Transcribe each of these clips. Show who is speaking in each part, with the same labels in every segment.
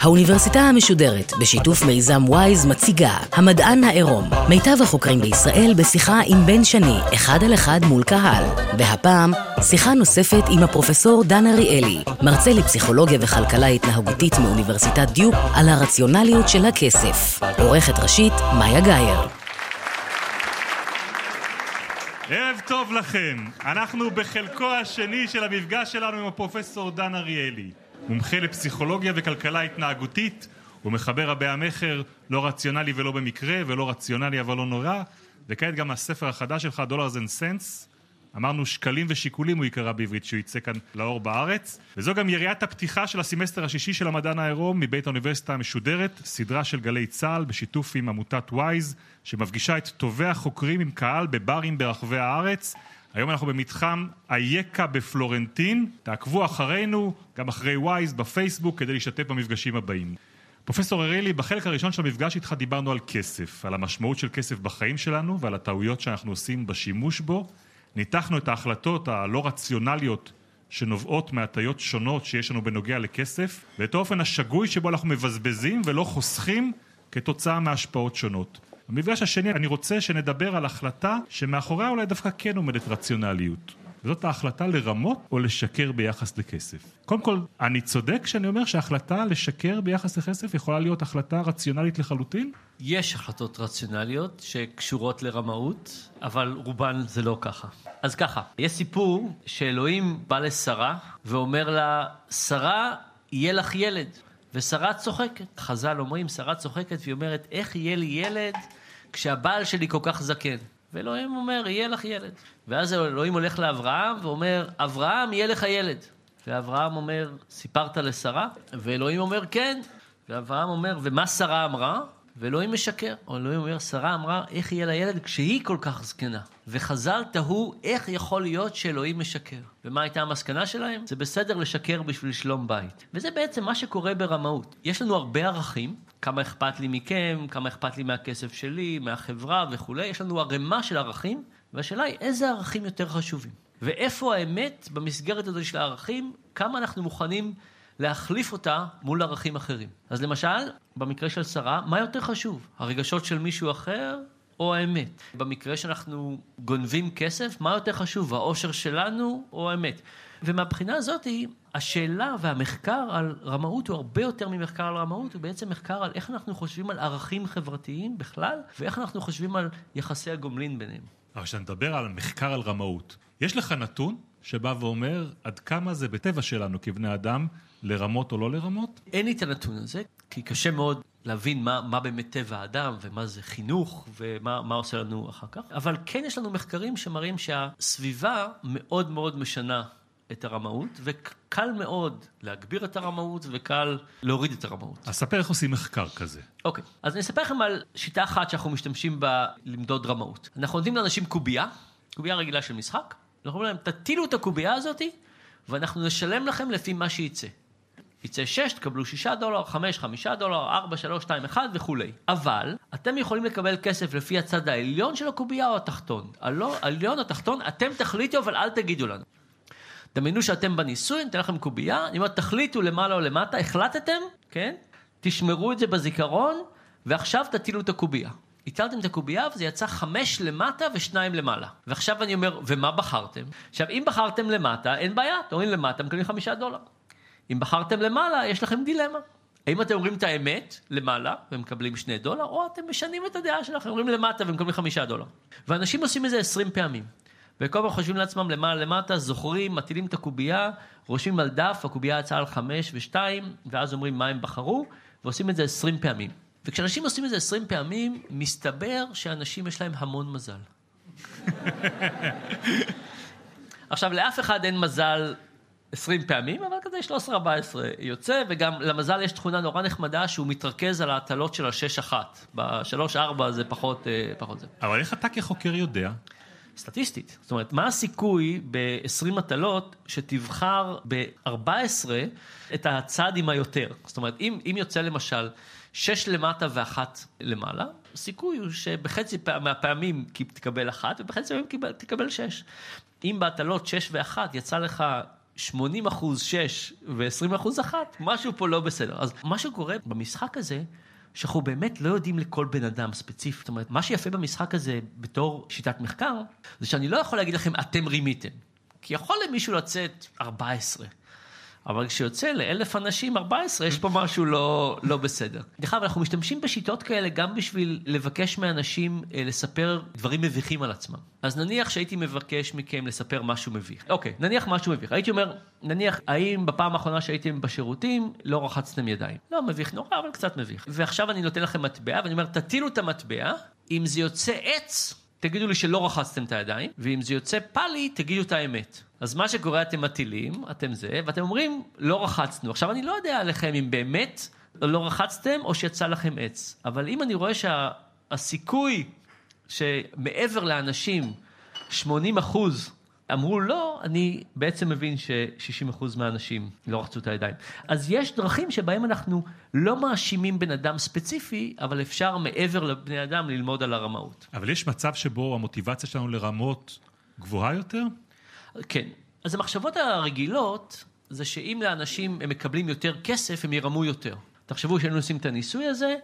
Speaker 1: האוניברסיטה המשודרת, בשיתוף מיזם וויז, מציגה המדען העירום. מיטב החוקרים בישראל בשיחה עם בן שני, אחד על אחד מול קהל. והפעם, שיחה נוספת עם הפרופסור דן אריאלי, מרצה לפסיכולוגיה וכלכלה התנהגותית מאוניברסיטת דיוק, על הרציונליות של הכסף. עורכת ראשית, מאיה גאייר.
Speaker 2: טוב לכם, אנחנו בחלקו השני של המפגש שלנו עם הפרופסור דן אריאלי. מומחה לפסיכולוגיה וכלכלה התנהגותית הוא מחבר רבי המכר לא רציונלי ולא במקרה ולא רציונלי אבל לא נורא וכעת גם הספר החדש שלך Dollars and Sense אמרנו שקלים ושיקולים הוא יקרא בעברית שהוא יצא כאן לאור בארץ וזו גם יריית הפתיחה של הסמסטר השישי של המדען העירום מבית האוניברסיטה המשודרת סדרה של גלי צה"ל בשיתוף עם עמותת וויז שמפגישה את טובי החוקרים עם קהל בברים ברחבי הארץ. היום אנחנו במתחם אייקה בפלורנטין. תעקבו אחרינו גם אחרי וויז בפייסבוק כדי להשתתף במפגשים הבאים. פרופסור אריאלי בחלק הראשון של המפגש איתך דיברנו על כסף על המשמעות של כסף בחיים שלנו ועל הטעויות שאנחנו עושים בשימוש בו ניתחנו את ההחלטות הלא רציונליות שנובעות מהטיות שונות שיש לנו בנוגע לכסף ואת האופן השגוי שבו אנחנו מבזבזים ולא חוסכים כתוצאה מהשפעות שונות. במפגש השני אני רוצה שנדבר על החלטה שמאחוריה אולי דווקא כן עומדת רציונליות וזאת ההחלטה לרמות או לשקר ביחס לכסף. קודם כל, אני צודק כשאני אומר שההחלטה לשקר ביחס לכסף יכולה להיות החלטה רציונלית לחלוטין?
Speaker 3: יש החלטות רציונליות שקשורות לרמאות, אבל רובן זה לא ככה. אז ככה, יש סיפור שאלוהים בא לשרה ואומר לה, שרה, יהיה לך ילד. ושרה צוחקת. חז"ל אומרים, שרה צוחקת והיא אומרת, איך יהיה לי ילד כשהבעל שלי כל כך זקן? ואלוהים אומר, יהיה לך ילד. ואז אלוהים הולך לאברהם ואומר, אברהם, יהיה לך ילד. ואברהם אומר, סיפרת לשרה? ואלוהים אומר, כן. ואברהם אומר, ומה שרה אמרה? ואלוהים משקר. או אלוהים אומר, שרה אמרה, איך יהיה לה ילד כשהיא כל כך זקנה? וחז"ל תהו, איך יכול להיות שאלוהים משקר? ומה הייתה המסקנה שלהם? זה בסדר לשקר בשביל שלום בית. וזה בעצם מה שקורה ברמאות. יש לנו הרבה ערכים, כמה אכפת לי מכם, כמה אכפת לי מהכסף שלי, מהחברה וכולי, יש לנו ערימה של ערכים, והשאלה היא איזה ערכים יותר חשובים. ואיפה האמת במסגרת הזו של הערכים, כמה אנחנו מוכנים להחליף אותה מול ערכים אחרים. אז למשל, במקרה של שרה, מה יותר חשוב? הרגשות של מישהו אחר או האמת? במקרה שאנחנו גונבים כסף, מה יותר חשוב? האושר שלנו או האמת? ומהבחינה הזאת, השאלה והמחקר על רמאות הוא הרבה יותר ממחקר על רמאות, הוא בעצם מחקר על איך אנחנו חושבים על ערכים חברתיים בכלל, ואיך אנחנו חושבים על יחסי הגומלין ביניהם.
Speaker 2: אבל כשאתה מדבר על מחקר על רמאות, יש לך נתון שבא ואומר עד כמה זה בטבע שלנו כבני אדם לרמות או לא לרמות?
Speaker 3: אין לי את הנתון הזה, כי קשה מאוד להבין מה, מה באמת טבע האדם ומה זה חינוך ומה עושה לנו אחר כך, אבל כן יש לנו מחקרים שמראים שהסביבה מאוד מאוד משנה את הרמאות, וקל מאוד להגביר את הרמאות וקל להוריד את הרמאות.
Speaker 2: אז ספר איך עושים מחקר כזה.
Speaker 3: אוקיי, אז אני אספר לכם על שיטה אחת שאנחנו משתמשים בה למדוד רמאות. אנחנו נותנים לאנשים קובייה, קובייה רגילה של משחק, אנחנו אומרים להם, תטילו את הקובייה הזאתי, ואנחנו נשלם לכם לפי מה שייצא. יצא 6, תקבלו 6 דולר, 5, 5 דולר, 4, 3, 2, 1 וכולי. אבל, אתם יכולים לקבל כסף לפי הצד העליון של הקובייה או התחתון. הלא, העליון או התחתון, אתם תחליטו, אבל אל תגידו לנו. דמיינו שאתם בניסוי, ניתן לכם קובייה, אני אומר, תחליטו למעלה או למטה, החלטתם, כן? תשמרו את זה בזיכרון, ועכשיו תטילו את הקובייה. הטלתם את הקובייה וזה יצא חמש למטה ושניים למעלה. ועכשיו אני אומר, ומה בחרתם? עכשיו, אם בחרתם למטה, אין בעיה, אתם אומרים למטה, מקבלים חמישה דולר. אם בחרתם למעלה, יש לכם דילמה. האם אתם אומרים את האמת למעלה ומקבלים שני דולר, או אתם משנים את הדעה שלכם, אומרים למטה ומקבלים חמישה דולר. ואנשים עושים את זה עשרים פעמים. וכל פעם חושבים לעצמם למעלה למטה, זוכרים, מטילים את הקובייה, רושמים על דף, הקובייה יצאה על חמש ושתיים, ואז אומרים מה הם בחרו, ועושים את זה עשרים פעמים. וכשאנשים עושים את זה עשרים פעמים, מסתבר שאנשים יש להם המון מזל. עכשיו, לאף אחד אין מזל עשרים פעמים, אבל כזה 13-14 יוצא, וגם למזל יש תכונה נורא נחמדה שהוא מתרכז על ההטלות של השש אחת. בשלוש ארבע זה פחות, אה, פחות זה.
Speaker 2: אבל איך אתה כחוקר יודע?
Speaker 3: סטטיסטית. זאת אומרת, מה הסיכוי ב-20 מטלות שתבחר ב-14 את הצעד עם היותר? זאת אומרת, אם, אם יוצא למשל שש למטה ואחת למעלה, הסיכוי הוא שבחצי מהפעמים תקבל אחת, ובחצי מהפעמים תקבל שש. אם בהטלות שש ואחת יצא לך 80 אחוז שש ו-20 אחוז אחת, משהו פה לא בסדר. אז מה שקורה במשחק הזה, שאנחנו באמת לא יודעים לכל בן אדם ספציפי. זאת אומרת, מה שיפה במשחק הזה בתור שיטת מחקר, זה שאני לא יכול להגיד לכם, אתם רימיתם. כי יכול למישהו לצאת 14. אבל כשיוצא לאלף אנשים 14, יש פה משהו לא, לא בסדר. דרך אגב, אנחנו משתמשים בשיטות כאלה גם בשביל לבקש מאנשים אה, לספר דברים מביכים על עצמם. אז נניח שהייתי מבקש מכם לספר משהו מביך. אוקיי, נניח משהו מביך. הייתי אומר, נניח, האם בפעם האחרונה שהייתם בשירותים לא רחצתם ידיים? לא מביך נורא, אבל קצת מביך. ועכשיו אני נותן לכם מטבע, ואני אומר, תטילו את המטבע, אם זה יוצא עץ, תגידו לי שלא רחצתם את הידיים, ואם זה יוצא פאלי, תגידו את האמת. אז מה שקורה, אתם מטילים, אתם זה, ואתם אומרים, לא רחצנו. עכשיו, אני לא יודע עליכם אם באמת לא רחצתם או שיצא לכם עץ, אבל אם אני רואה שהסיכוי שה... שמעבר לאנשים, 80 אחוז אמרו לא, אני בעצם מבין ש-60% מהאנשים לא רחצו את הידיים. אז יש דרכים שבהם אנחנו לא מאשימים בן אדם ספציפי, אבל אפשר מעבר לבני אדם ללמוד על הרמאות.
Speaker 2: אבל יש מצב שבו המוטיבציה שלנו לרמות גבוהה יותר?
Speaker 3: כן. אז המחשבות הרגילות, זה שאם לאנשים הם מקבלים יותר כסף, הם ירמו יותר. תחשבו שהיינו עושים את הניסוי הזה,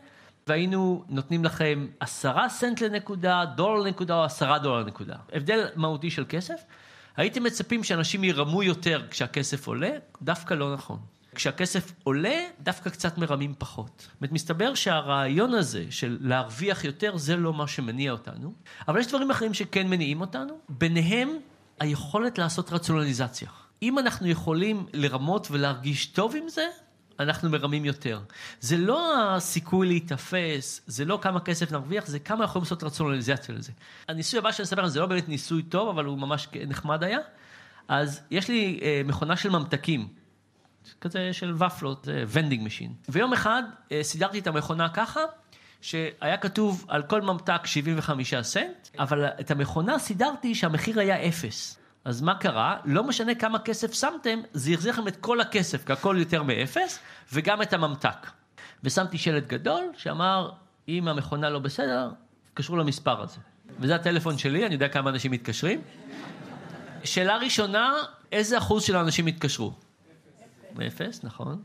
Speaker 3: והיינו נותנים לכם עשרה סנט לנקודה, דולר לנקודה או עשרה דולר לנקודה. הבדל מהותי של כסף. הייתם מצפים שאנשים ירמו יותר כשהכסף עולה? דווקא לא נכון. כשהכסף עולה, דווקא קצת מרמים פחות. זאת אומרת, מסתבר שהרעיון הזה של להרוויח יותר, זה לא מה שמניע אותנו. אבל יש דברים אחרים שכן מניעים אותנו, ביניהם היכולת לעשות רציונליזציה. אם אנחנו יכולים לרמות ולהרגיש טוב עם זה, אנחנו מרמים יותר. זה לא הסיכוי להיתפס, זה לא כמה כסף נרוויח, זה כמה יכולים לעשות רציונליזציה לזה. הניסוי הבא שאני אספר לכם זה לא באמת ניסוי טוב, אבל הוא ממש נחמד היה. אז יש לי אה, מכונה של ממתקים, כזה של ופלות, vending machine. ויום אחד אה, סידרתי את המכונה ככה, שהיה כתוב על כל ממתק 75 סנט, אבל את המכונה סידרתי שהמחיר היה אפס. אז מה קרה? לא משנה כמה כסף שמתם, זה יחזיר לכם את כל הכסף, כי הכל יותר מאפס, וגם את הממתק. ושמתי שלט גדול שאמר, אם המכונה לא בסדר, תתקשרו למספר הזה. וזה הטלפון שלי, אני יודע כמה אנשים מתקשרים. שאלה ראשונה, איזה אחוז של האנשים התקשרו? אפס, נכון.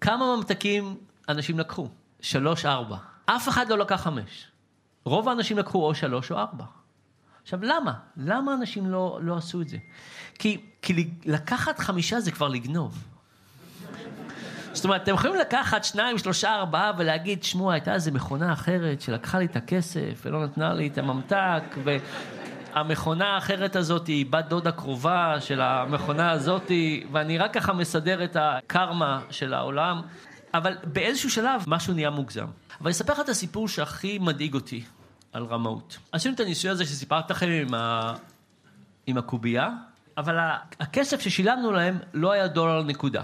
Speaker 3: כמה ממתקים אנשים לקחו? שלוש, ארבע. אף אחד לא לקח חמש. רוב האנשים לקחו או שלוש או ארבע. עכשיו, למה? למה אנשים לא, לא עשו את זה? כי, כי לקחת חמישה זה כבר לגנוב. זאת אומרת, אתם יכולים לקחת שניים, שלושה, ארבעה ולהגיד, שמעו, הייתה איזו מכונה אחרת שלקחה לי את הכסף ולא נתנה לי את הממתק, והמכונה האחרת הזאת היא בת דודה קרובה של המכונה הזאת, ואני רק ככה מסדר את הקרמה של העולם, אבל באיזשהו שלב משהו נהיה מוגזם. אבל אני אספר לך את הסיפור שהכי מדאיג אותי. על רמאות. עשינו את הניסוי הזה שסיפרתי לכם עם, ה... עם הקובייה, אבל הכסף ששילמנו להם לא היה דולר נקודה.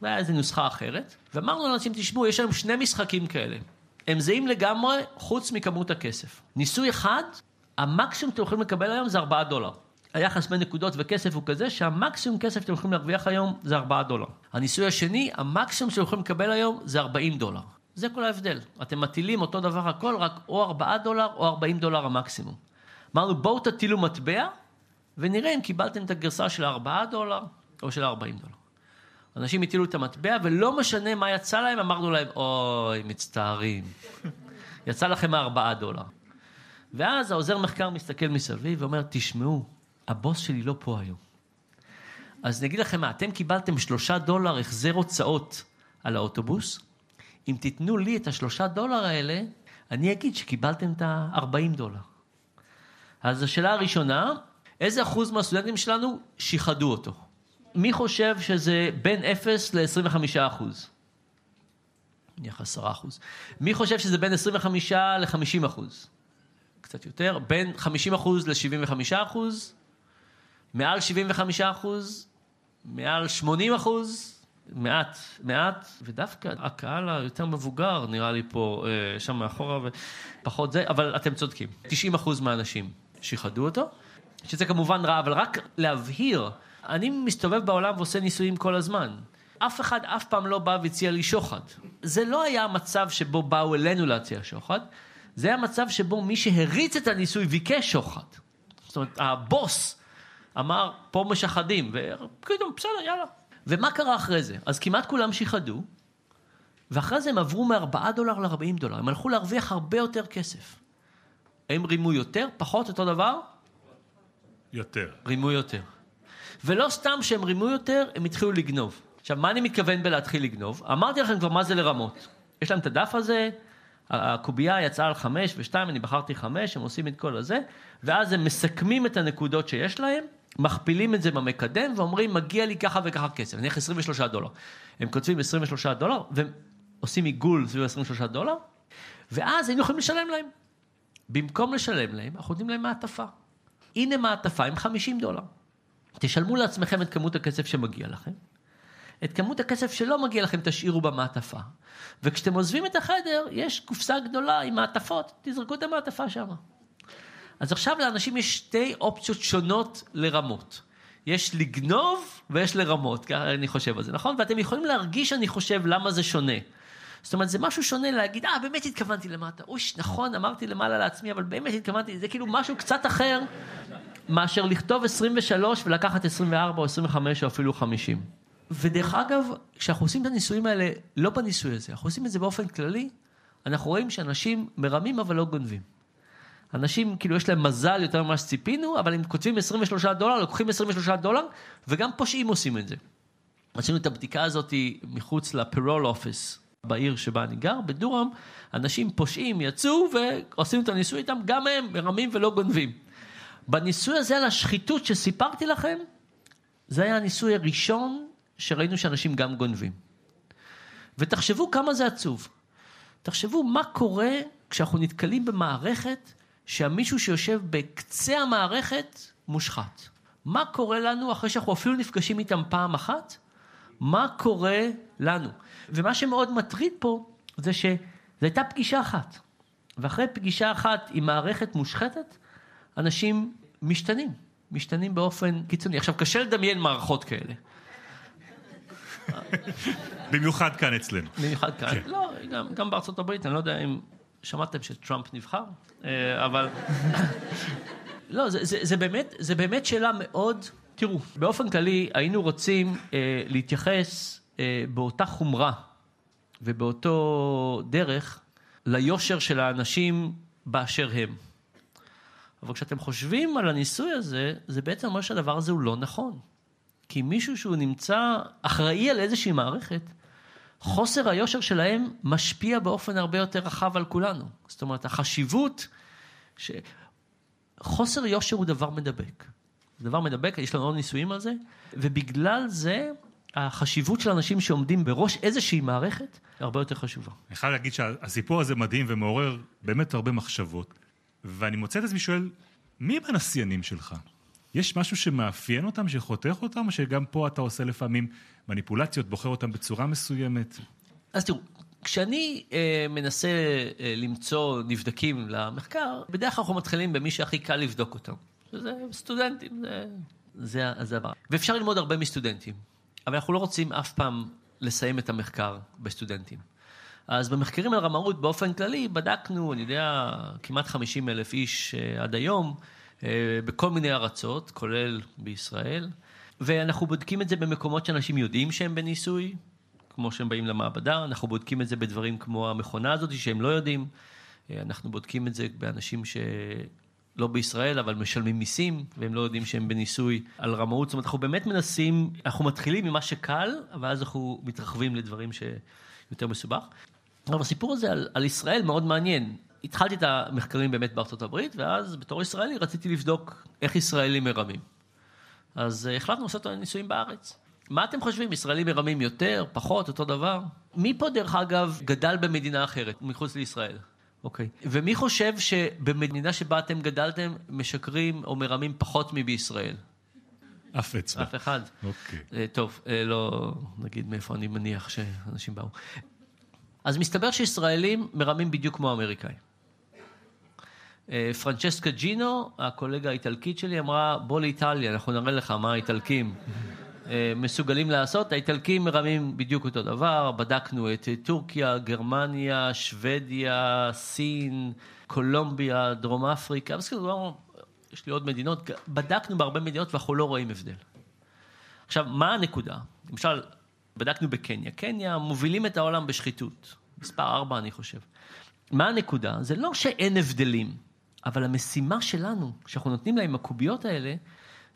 Speaker 3: זה היה איזו נוסחה אחרת, ואמרנו לאנשים, תשמעו, יש היום שני משחקים כאלה. הם זהים לגמרי, חוץ מכמות הכסף. ניסוי אחד, המקסימום שאתם יכולים לקבל היום זה 4 דולר. היחס בין נקודות וכסף הוא כזה שהמקסימום כסף שאתם יכולים להרוויח היום זה 4 דולר. הניסוי השני, המקסימום שאתם יכולים לקבל היום זה 40 דולר. זה כל ההבדל. אתם מטילים אותו דבר הכל, רק או 4 דולר או 40 דולר המקסימום. אמרנו, בואו תטילו מטבע, ונראה אם קיבלתם את הגרסה של 4 דולר או של 40 דולר. אנשים הטילו את המטבע, ולא משנה מה יצא להם, אמרנו להם, אוי, מצטערים. יצא לכם 4 דולר. ואז העוזר מחקר מסתכל מסביב ואומר, תשמעו, הבוס שלי לא פה היום. אז אני אגיד לכם מה, אתם קיבלתם שלושה דולר החזר הוצאות על האוטובוס, אם תיתנו לי את השלושה דולר האלה, אני אגיד שקיבלתם את ה-40 דולר. אז השאלה הראשונה, איזה אחוז מהסטודנטים שלנו שיחדו אותו? מי חושב שזה בין 0 ל-25 אחוז? נניח 10 אחוז. מי חושב שזה בין 25 ל-50 אחוז? קצת יותר. בין 50 אחוז ל-75 אחוז? מעל 75 אחוז? מעל 80 אחוז? מעט, מעט, ודווקא הקהל היותר מבוגר נראה לי פה, אה, שם מאחורה ופחות זה, אבל אתם צודקים. 90 אחוז מהאנשים שיחדו אותו, שזה כמובן רע, אבל רק להבהיר, אני מסתובב בעולם ועושה ניסויים כל הזמן. אף אחד אף פעם לא בא והציע לי שוחד. זה לא היה המצב שבו באו אלינו להציע שוחד, זה היה מצב שבו מי שהריץ את הניסוי ביקש שוחד. זאת אומרת, הבוס אמר, פה משחדים, וכאילו, בסדר, יאללה. ומה קרה אחרי זה? אז כמעט כולם שיחדו, ואחרי זה הם עברו מ-4 דולר ל-40 דולר. הם הלכו להרוויח הרבה יותר כסף. הם רימו יותר, פחות, אותו דבר?
Speaker 2: יותר.
Speaker 3: רימו יותר. ולא סתם שהם רימו יותר, הם התחילו לגנוב. עכשיו, מה אני מתכוון בלהתחיל לגנוב? אמרתי לכם כבר מה זה לרמות. יש להם את הדף הזה, הקובייה יצאה על חמש ושתיים, אני בחרתי חמש, הם עושים את כל הזה, ואז הם מסכמים את הנקודות שיש להם, מכפילים את זה במקדם, ואומרים, מגיע לי ככה וככה כסף, נניח 23 דולר. הם כותבים 23 דולר, ועושים עיגול סביב 23 דולר, ואז היינו יכולים לשלם להם. במקום לשלם להם, אנחנו נותנים להם מעטפה. הנה מעטפה עם 50 דולר. תשלמו לעצמכם את כמות הכסף שמגיע לכם. את כמות הכסף שלא מגיע לכם תשאירו במעטפה. וכשאתם עוזבים את החדר, יש קופסה גדולה עם מעטפות, תזרקו את המעטפה שם. אז עכשיו לאנשים יש שתי אופציות שונות לרמות. יש לגנוב ויש לרמות, ככה אני חושב על זה, נכון? ואתם יכולים להרגיש, אני חושב, למה זה שונה. זאת אומרת, זה משהו שונה להגיד, אה, באמת התכוונתי למטה. אוש, נכון, אמרתי למעלה לעצמי, אבל באמת התכוונתי, זה כאילו משהו קצת אחר מאשר לכתוב 23 ולקחת 24 או 25 או אפילו 50. ודרך אגב, כשאנחנו עושים את הניסויים האלה, לא בניסוי הזה, אנחנו עושים את זה באופן כללי, אנחנו רואים שאנשים מרמים אבל לא גונבים. אנשים, כאילו, יש להם מזל יותר ממה שציפינו, אבל הם כותבים 23 דולר, לוקחים 23 דולר, וגם פושעים עושים את זה. עשינו את הבדיקה הזאת מחוץ לפירול אופיס בעיר שבה אני גר, בדורם, אנשים פושעים יצאו ועושים את הניסוי איתם, גם הם מרמים ולא גונבים. בניסוי הזה על השחיתות שסיפרתי לכם, זה היה הניסוי הראשון שראינו שאנשים גם גונבים. ותחשבו כמה זה עצוב. תחשבו מה קורה כשאנחנו נתקלים במערכת שהמישהו שיושב בקצה המערכת מושחת. מה קורה לנו אחרי שאנחנו אפילו נפגשים איתם פעם אחת? מה קורה לנו? ומה שמאוד מטריד פה זה שזו הייתה פגישה אחת. ואחרי פגישה אחת עם מערכת מושחתת, אנשים משתנים. משתנים באופן קיצוני. עכשיו, קשה לדמיין מערכות כאלה.
Speaker 2: במיוחד כאן אצלנו.
Speaker 3: במיוחד כאן. כן. לא, גם, גם בארצות הברית, אני לא יודע אם שמעתם שטראמפ נבחר, אה, אבל... לא, זה, זה, זה, באמת, זה באמת שאלה מאוד... תראו, באופן כללי היינו רוצים אה, להתייחס אה, באותה חומרה ובאותו דרך ליושר של האנשים באשר הם. אבל כשאתם חושבים על הניסוי הזה, זה בעצם אומר שהדבר הזה הוא לא נכון. כי מישהו שהוא נמצא אחראי על איזושהי מערכת, חוסר היושר שלהם משפיע באופן הרבה יותר רחב על כולנו. זאת אומרת, החשיבות, ש... חוסר יושר הוא דבר מדבק. זה דבר מדבק, יש לנו עוד ניסויים על זה, ובגלל זה החשיבות של אנשים שעומדים בראש איזושהי מערכת הרבה יותר חשובה.
Speaker 2: אני חייב להגיד שהסיפור הזה מדהים ומעורר באמת הרבה מחשבות, ואני מוצא את עצמי שואל, מי בין השיאנים שלך? יש משהו שמאפיין אותם, שחותך אותם, או שגם פה אתה עושה לפעמים מניפולציות, בוחר אותם בצורה מסוימת?
Speaker 3: אז תראו, כשאני אה, מנסה אה, למצוא נבדקים למחקר, בדרך כלל אנחנו מתחילים במי שהכי קל לבדוק אותם. שזה סטודנטים, זה, זה, זה הדבר. ואפשר ללמוד הרבה מסטודנטים, אבל אנחנו לא רוצים אף פעם לסיים את המחקר בסטודנטים. אז במחקרים על רמאות באופן כללי בדקנו, אני יודע, כמעט 50 אלף איש אה, עד היום, בכל מיני ארצות, כולל בישראל, ואנחנו בודקים את זה במקומות שאנשים יודעים שהם בניסוי, כמו שהם באים למעבדה, אנחנו בודקים את זה בדברים כמו המכונה הזאת שהם לא יודעים, אה, אנחנו בודקים את זה באנשים שלא בישראל, אבל משלמים מיסים, והם לא יודעים שהם בניסוי על רמאות. זאת אומרת, אנחנו באמת מנסים, אנחנו מתחילים ממה שקל, אבל אז אנחנו מתרחבים לדברים שיותר מסובך. אבל הסיפור הזה על, על ישראל מאוד מעניין. התחלתי את המחקרים באמת בארצות הברית, ואז בתור ישראלי רציתי לבדוק איך ישראלים מרמים. אז אה, החלטנו לעשות ניסויים בארץ. מה אתם חושבים, ישראלים מרמים יותר, פחות, אותו דבר? מי פה, דרך אגב, גדל במדינה אחרת, מחוץ לישראל? אוקיי. ומי חושב שבמדינה שבה אתם גדלתם, משקרים או מרמים פחות מבישראל?
Speaker 2: אף אצבע.
Speaker 3: אף אחד.
Speaker 2: אוקיי.
Speaker 3: אה, טוב, אה, לא נגיד מאיפה אני מניח שאנשים באו. אז מסתבר שישראלים מרמים בדיוק כמו האמריקאים. אה, פרנצ'סקה ג'ינו, הקולגה האיטלקית שלי, אמרה, בוא לאיטליה, אנחנו נראה לך מה האיטלקים. אה, מסוגלים לעשות. האיטלקים מרמים בדיוק אותו דבר, בדקנו את טורקיה, גרמניה, שוודיה, סין, קולומביה, דרום אפריקה, בסדר, יש לי עוד מדינות, בדקנו בהרבה מדינות ואנחנו לא רואים הבדל. עכשיו, מה הנקודה? למשל, בדקנו בקניה. קניה מובילים את העולם בשחיתות. מספר ארבע, אני חושב. מה הנקודה? זה לא שאין הבדלים, אבל המשימה שלנו, שאנחנו נותנים להם הקוביות האלה,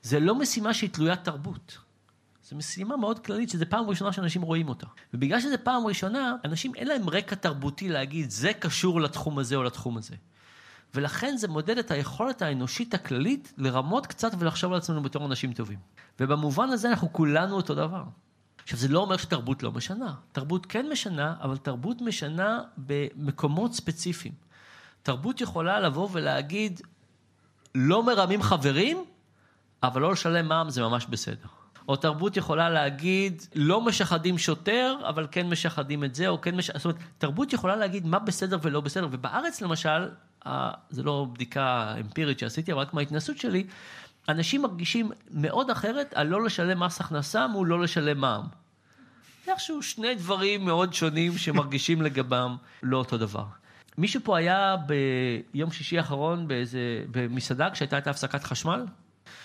Speaker 3: זה לא משימה שהיא תלוית תרבות. זו משימה מאוד כללית, שזו פעם ראשונה שאנשים רואים אותה. ובגלל שזו פעם ראשונה, אנשים אין להם רקע תרבותי להגיד, זה קשור לתחום הזה או לתחום הזה. ולכן זה מודד את היכולת האנושית הכללית לרמות קצת ולחשוב על עצמנו בתור אנשים טובים. ובמובן הזה אנחנו כולנו אותו דבר. עכשיו, זה לא אומר שתרבות לא משנה. תרבות כן משנה, אבל תרבות משנה במקומות ספציפיים. תרבות יכולה לבוא ולהגיד, לא מרמים חברים, אבל לא לשלם מע"מ זה ממש בסדר. או תרבות יכולה להגיד, לא משחדים שוטר, אבל כן משחדים את זה, או כן משחדים... זאת אומרת, תרבות יכולה להגיד מה בסדר ולא בסדר. ובארץ למשל, זה לא בדיקה אמפירית שעשיתי, אבל רק מההתנסות שלי, אנשים מרגישים מאוד אחרת על לא לשלם מס הכנסה מול לא לשלם מע"מ. זה איכשהו שני דברים מאוד שונים שמרגישים לגבם לא אותו דבר. מישהו פה היה ביום שישי האחרון באיזה, במסעדה כשהייתה את הפסקת חשמל?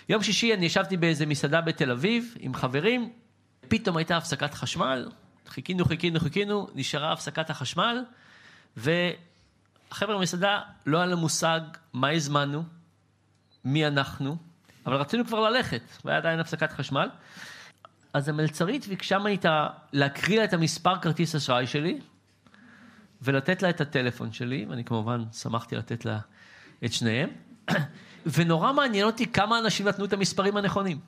Speaker 3: יום שישי אני ישבתי באיזה מסעדה בתל אביב עם חברים, פתאום הייתה הפסקת חשמל, חיכינו, חיכינו, חיכינו, נשארה הפסקת החשמל, והחבר'ה במסעדה לא היה להם מושג מה הזמנו, מי אנחנו, אבל רצינו כבר ללכת, והיה עדיין הפסקת חשמל. אז המלצרית ביקשה ממני להקריא לה את המספר כרטיס אשראי שלי, ולתת לה את הטלפון שלי, ואני כמובן שמחתי לתת לה את שניהם. ונורא מעניין אותי כמה אנשים נתנו את המספרים הנכונים.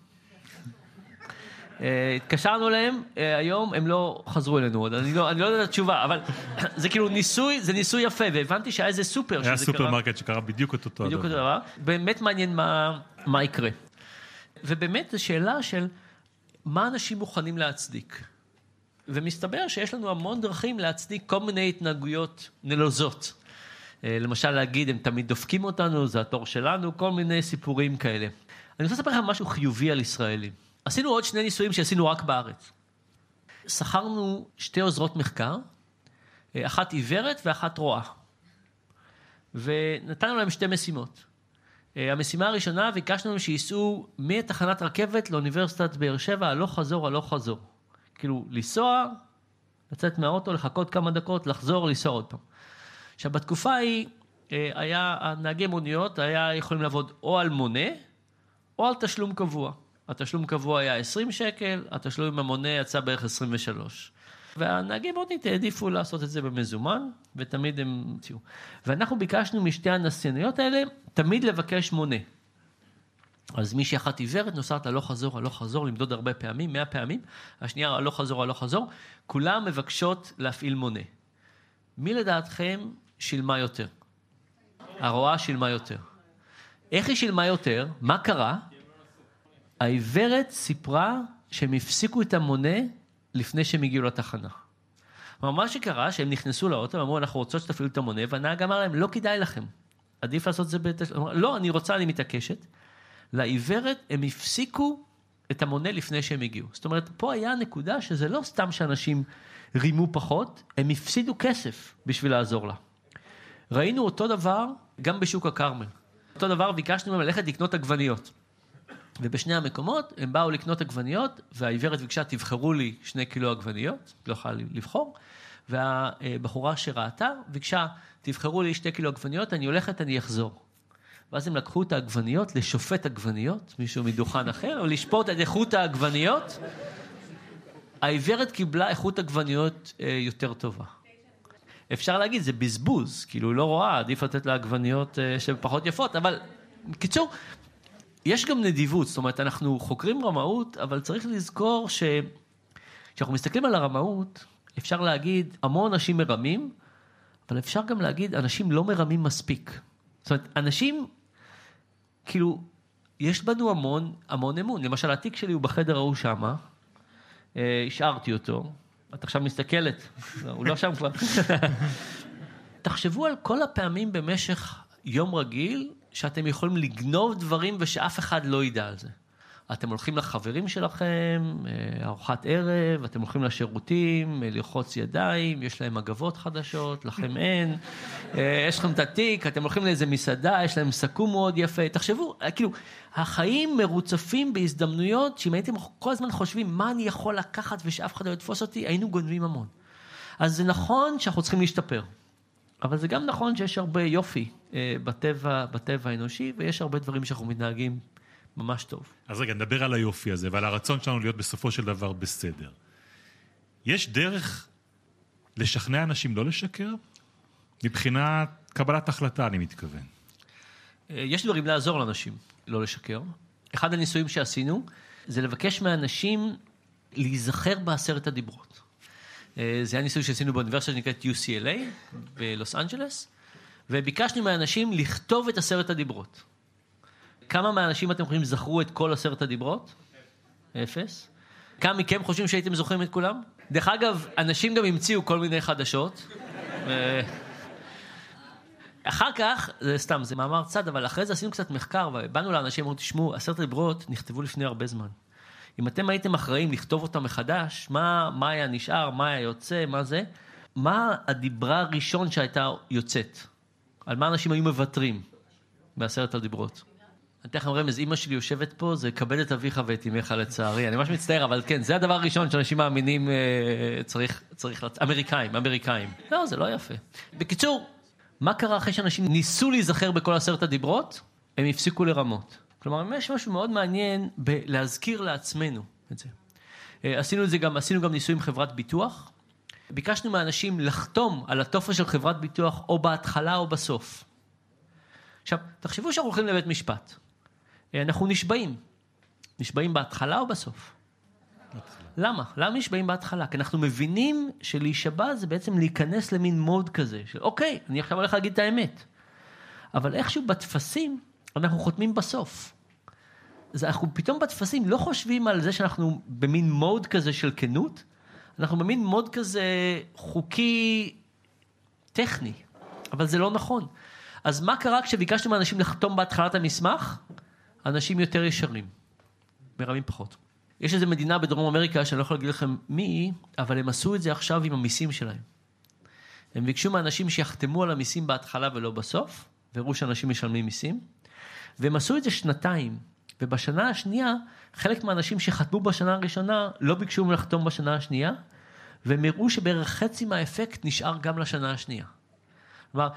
Speaker 3: אה, התקשרנו אליהם, אה, היום הם לא חזרו אלינו עוד, אני לא, אני לא יודע את התשובה, אבל זה כאילו ניסוי, זה ניסוי יפה, והבנתי שהיה איזה סופר
Speaker 2: היה סופרמרקט שקרה בדיוק את אותו
Speaker 3: בדיוק אותו דבר. באמת מעניין מה, מה יקרה. ובאמת זו שאלה של מה אנשים מוכנים להצדיק. ומסתבר שיש לנו המון דרכים להצדיק כל מיני התנהגויות נלוזות. אה, למשל להגיד, הם תמיד דופקים אותנו, זה התור שלנו, כל מיני סיפורים כאלה. אני רוצה לספר לכם משהו חיובי על ישראלים. עשינו עוד שני ניסויים שעשינו רק בארץ. שכרנו שתי עוזרות מחקר, אה, אחת עיוורת ואחת רואה. ונתנו להם שתי משימות. אה, המשימה הראשונה, ביקשנו שייסעו מתחנת רכבת לאוניברסיטת באר שבע, הלוך חזור, הלוך חזור. כאילו, לנסוע, לצאת מהאוטו, לחכות כמה דקות, לחזור, לנסוע עוד פעם. עכשיו, בתקופה ההיא, אה, היה, הנהגי מוניות היה יכולים לעבוד או על מונה, או על תשלום קבוע. התשלום קבוע היה 20 שקל, התשלום עם המונה יצא בערך 23. והנהגי מונית העדיפו לעשות את זה במזומן, ותמיד הם. ואנחנו ביקשנו משתי הנסייניות האלה, תמיד לבקש מונה. אז מישהי אחת עיוורת נוסעת הלוך חזור, הלוך חזור, למדוד הרבה פעמים, מאה פעמים, השנייה הלוך חזור, הלוך חזור, כולם מבקשות להפעיל מונה. מי לדעתכם שילמה יותר? הרועה שילמה יותר. איך היא שילמה יותר? מה קרה? העיוורת סיפרה שהם הפסיקו את המונה לפני שהם הגיעו לתחנה. כלומר, מה שקרה, שהם נכנסו לאוטו, ואמרו, אנחנו רוצות שתפעילו את המונה, והנהג אמר להם, לא כדאי לכם, עדיף לעשות את זה בתשלום. לא, אני רוצה, אני מתעקשת. לעיוורת, הם הפסיקו את המונה לפני שהם הגיעו. זאת אומרת, פה היה הנקודה שזה לא סתם שאנשים רימו פחות, הם הפסידו כסף בשביל לעזור לה. ראינו אותו דבר גם בשוק הכרמל. אותו דבר ביקשנו מהם ללכת לקנות עגבניות. ובשני המקומות הם באו לקנות עגבניות, והעיוורת ביקשה, תבחרו לי שני קילו עגבניות, לא יכולה לבחור, והבחורה שראתה ביקשה, תבחרו לי שתי קילו עגבניות, אני הולכת, אני אחזור. ואז הם לקחו את העגבניות לשופט עגבניות, מישהו מדוכן אחר, או לשפוט את איכות העגבניות. העיוורת קיבלה איכות עגבניות אה, יותר טובה. אפשר להגיד, זה בזבוז, כאילו, לא רואה, עדיף לתת לה עגבניות אה, שהן פחות יפות, אבל בקיצור, יש גם נדיבות, זאת אומרת, אנחנו חוקרים רמאות, אבל צריך לזכור ש... כשאנחנו מסתכלים על הרמאות, אפשר להגיד, המון אנשים מרמים, אבל אפשר גם להגיד, אנשים לא מרמים מספיק. זאת אומרת, אנשים, כאילו, יש בנו המון, המון אמון. למשל, התיק שלי הוא בחדר ההוא שמה, אה, השארתי אותו, את עכשיו מסתכלת, הוא לא שם כבר. תחשבו על כל הפעמים במשך יום רגיל שאתם יכולים לגנוב דברים ושאף אחד לא ידע על זה. אתם הולכים לחברים שלכם, אה, ארוחת ערב, אתם הולכים לשירותים, אה, לרחוץ ידיים, יש להם מגבות חדשות, לכם אין, אה, יש לכם את התיק, אתם הולכים לאיזה מסעדה, יש להם סכו"ם מאוד יפה. תחשבו, כאילו, החיים מרוצפים בהזדמנויות שאם הייתם כל הזמן חושבים מה אני יכול לקחת ושאף אחד לא יתפוס אותי, היינו גונבים המון. אז זה נכון שאנחנו צריכים להשתפר. אבל זה גם נכון שיש הרבה יופי בטבע, בטבע האנושי, ויש הרבה דברים שאנחנו מתנהגים ממש טוב.
Speaker 2: אז רגע, נדבר על היופי הזה ועל הרצון שלנו להיות בסופו של דבר בסדר. יש דרך לשכנע אנשים לא לשקר? מבחינת קבלת החלטה, אני מתכוון.
Speaker 3: אה, יש דברים לעזור לאנשים לא לשקר. אחד הניסויים שעשינו זה לבקש מאנשים להיזכר בעשרת הדיברות. אה, זה היה ניסוי שעשינו באוניברסיטה שנקראת UCLA בלוס אנג'לס, וביקשנו מאנשים לכתוב את עשרת הדיברות. כמה מהאנשים אתם חושבים זכרו את כל עשרת הדיברות? אפס. כמה מכם חושבים שהייתם זוכרים את כולם? דרך אגב, אנשים גם המציאו כל מיני חדשות. אחר כך, זה סתם, זה מאמר צד, אבל אחרי זה עשינו קצת מחקר, ובאנו לאנשים, אמרו, תשמעו, עשרת הדיברות נכתבו לפני הרבה זמן. אם אתם הייתם אחראים לכתוב אותם מחדש, מה, מה היה נשאר, מה היה יוצא, מה זה, מה הדיברה הראשון שהייתה יוצאת? על מה אנשים היו מוותרים בעשרת הדיברות? אני אתן לכם רמז, אימא שלי יושבת פה, זה כבד את אביך ואת אמך לצערי. אני ממש מצטער, אבל כן, זה הדבר הראשון שאנשים מאמינים אה, צריך, צריך, לצ... אמריקאים, אמריקאים. לא, זה לא יפה. בקיצור, מה קרה אחרי שאנשים ניסו להיזכר בכל עשרת הדיברות? הם הפסיקו לרמות. כלומר, יש משהו מאוד מעניין בלהזכיר לעצמנו את זה. אה, עשינו את זה גם, עשינו גם ניסוי עם חברת ביטוח. ביקשנו מאנשים לחתום על הטופס של חברת ביטוח או בהתחלה או בסוף. עכשיו, תחשבו שאנחנו הולכים לבית משפט. אה, אנחנו נשבעים. נשבעים בהתחלה או בסוף? למה? למה נשבעים בהתחלה? כי אנחנו מבינים שלהישבע זה בעצם להיכנס למין מוד כזה, של אוקיי, אני עכשיו הולך להגיד את האמת. אבל איכשהו בטפסים אנחנו חותמים בסוף. אז אנחנו פתאום בטפסים לא חושבים על זה שאנחנו במין מוד כזה של כנות, אנחנו במין מוד כזה חוקי טכני, אבל זה לא נכון. אז מה קרה כשביקשתם מאנשים לחתום בהתחלת המסמך? אנשים יותר ישרים, מרמים פחות. יש איזו מדינה בדרום אמריקה שאני לא יכול להגיד לכם מי היא, אבל הם עשו את זה עכשיו עם המיסים שלהם. הם ביקשו מאנשים שיחתמו על המיסים בהתחלה ולא בסוף, והראו שאנשים משלמים מיסים, והם עשו את זה שנתיים, ובשנה השנייה, חלק מהאנשים שחתמו בשנה הראשונה לא ביקשו מהם לחתום בשנה השנייה, והם הראו שבערך חצי מהאפקט נשאר גם לשנה השנייה. כלומר,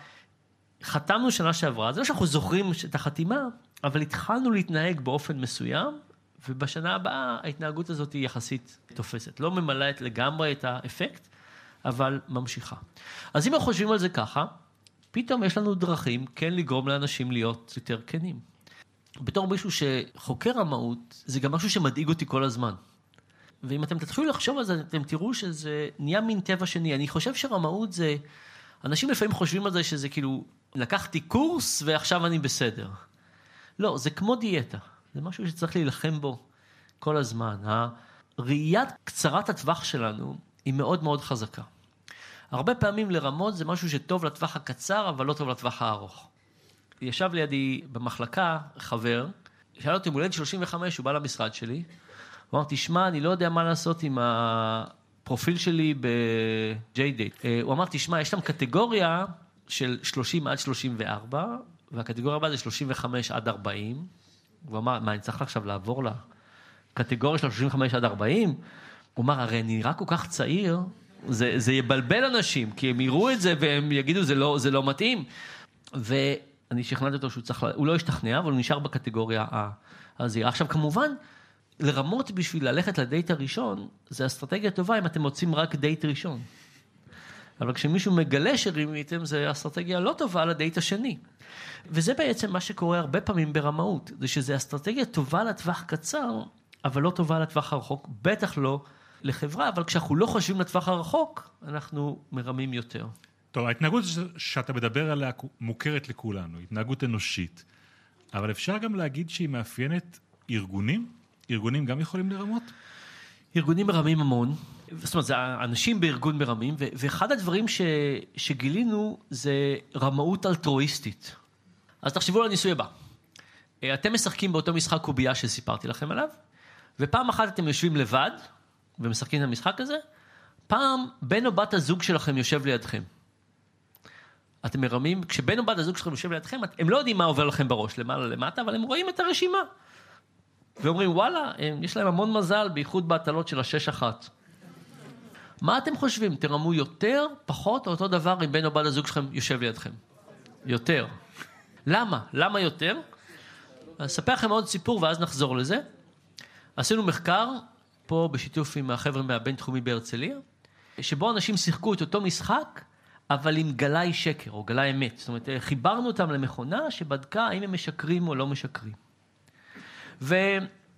Speaker 3: חתמנו שנה שעברה, זה לא שאנחנו זוכרים את החתימה, אבל התחלנו להתנהג באופן מסוים, ובשנה הבאה ההתנהגות הזאת היא יחסית תופסת. לא ממלאת לגמרי את האפקט, אבל ממשיכה. אז אם אנחנו חושבים על זה ככה, פתאום יש לנו דרכים כן לגרום לאנשים להיות יותר כנים. בתור מישהו שחוקר רמאות, זה גם משהו שמדאיג אותי כל הזמן. ואם אתם תתחילו לחשוב על זה, אתם תראו שזה נהיה מין טבע שני. אני חושב שרמאות זה... אנשים לפעמים חושבים על זה שזה כאילו, לקחתי קורס ועכשיו אני בסדר. לא, זה כמו דיאטה. זה משהו שצריך להילחם בו כל הזמן. הראיית קצרת הטווח שלנו היא מאוד מאוד חזקה. הרבה פעמים לרמות זה משהו שטוב לטווח הקצר, אבל לא טוב לטווח הארוך. ישב לידי במחלקה חבר, שאל אותי, מולד 35, הוא בא למשרד שלי, הוא אמר, תשמע, אני לא יודע מה לעשות עם הפרופיל שלי ב-JDate. אה, הוא אמר, תשמע, יש שם קטגוריה של 30 עד 34, והקטגוריה הבאה זה 35 עד 40. הוא אמר, מה, אני צריך עכשיו לעבור לקטגוריה של 35 עד 40? הוא אמר, הרי אני נראה כל כך צעיר, זה, זה יבלבל אנשים, כי הם יראו את זה והם יגידו, זה לא, זה לא מתאים. ואני שכנעתי אותו שהוא צריך, הוא לא השתכנע, אבל הוא נשאר בקטגוריה הזהירה. עכשיו, כמובן, לרמות בשביל ללכת לדייט הראשון, זה אסטרטגיה טובה אם אתם רוצים רק דייט ראשון. אבל כשמישהו מגלה שרימיתם, זה אסטרטגיה לא טובה לדייט השני. וזה בעצם מה שקורה הרבה פעמים ברמאות, זה שזה אסטרטגיה טובה לטווח קצר, אבל לא טובה לטווח הרחוק, בטח לא לחברה, אבל כשאנחנו לא חושבים לטווח הרחוק, אנחנו מרמים יותר.
Speaker 2: טוב, ההתנהגות שאתה מדבר עליה מוכרת לכולנו, התנהגות אנושית, אבל אפשר גם להגיד שהיא מאפיינת ארגונים? ארגונים גם יכולים לרמות?
Speaker 3: ארגונים מרמים המון, זאת אומרת, זה אנשים בארגון מרמים, ואחד הדברים ש, שגילינו זה רמאות אלטרואיסטית. אז תחשבו על הניסוי הבא. אה, אתם משחקים באותו משחק קובייה שסיפרתי לכם עליו, ופעם אחת אתם יושבים לבד ומשחקים את המשחק הזה, פעם בן או בת הזוג שלכם יושב לידכם. אתם מרמים, כשבן או בת הזוג שלכם יושב לידכם, הם לא יודעים מה עובר לכם בראש, למעלה למטה, אבל הם רואים את הרשימה. ואומרים, וואלה, הם, יש להם המון מזל, בייחוד בהטלות של השש אחת. מה אתם חושבים? תרמו יותר, פחות, או אותו דבר אם בן או בת הזוג שלכם יושב לידכם? יותר. למה? למה יותר? אספר לכם עוד סיפור ואז נחזור לזה. עשינו מחקר פה בשיתוף עם החבר'ה מהבינתחומי בהרצליה, שבו אנשים שיחקו את אותו משחק, אבל עם גלאי שקר או גלאי אמת. זאת אומרת, חיברנו אותם למכונה שבדקה האם הם משקרים או לא משקרים.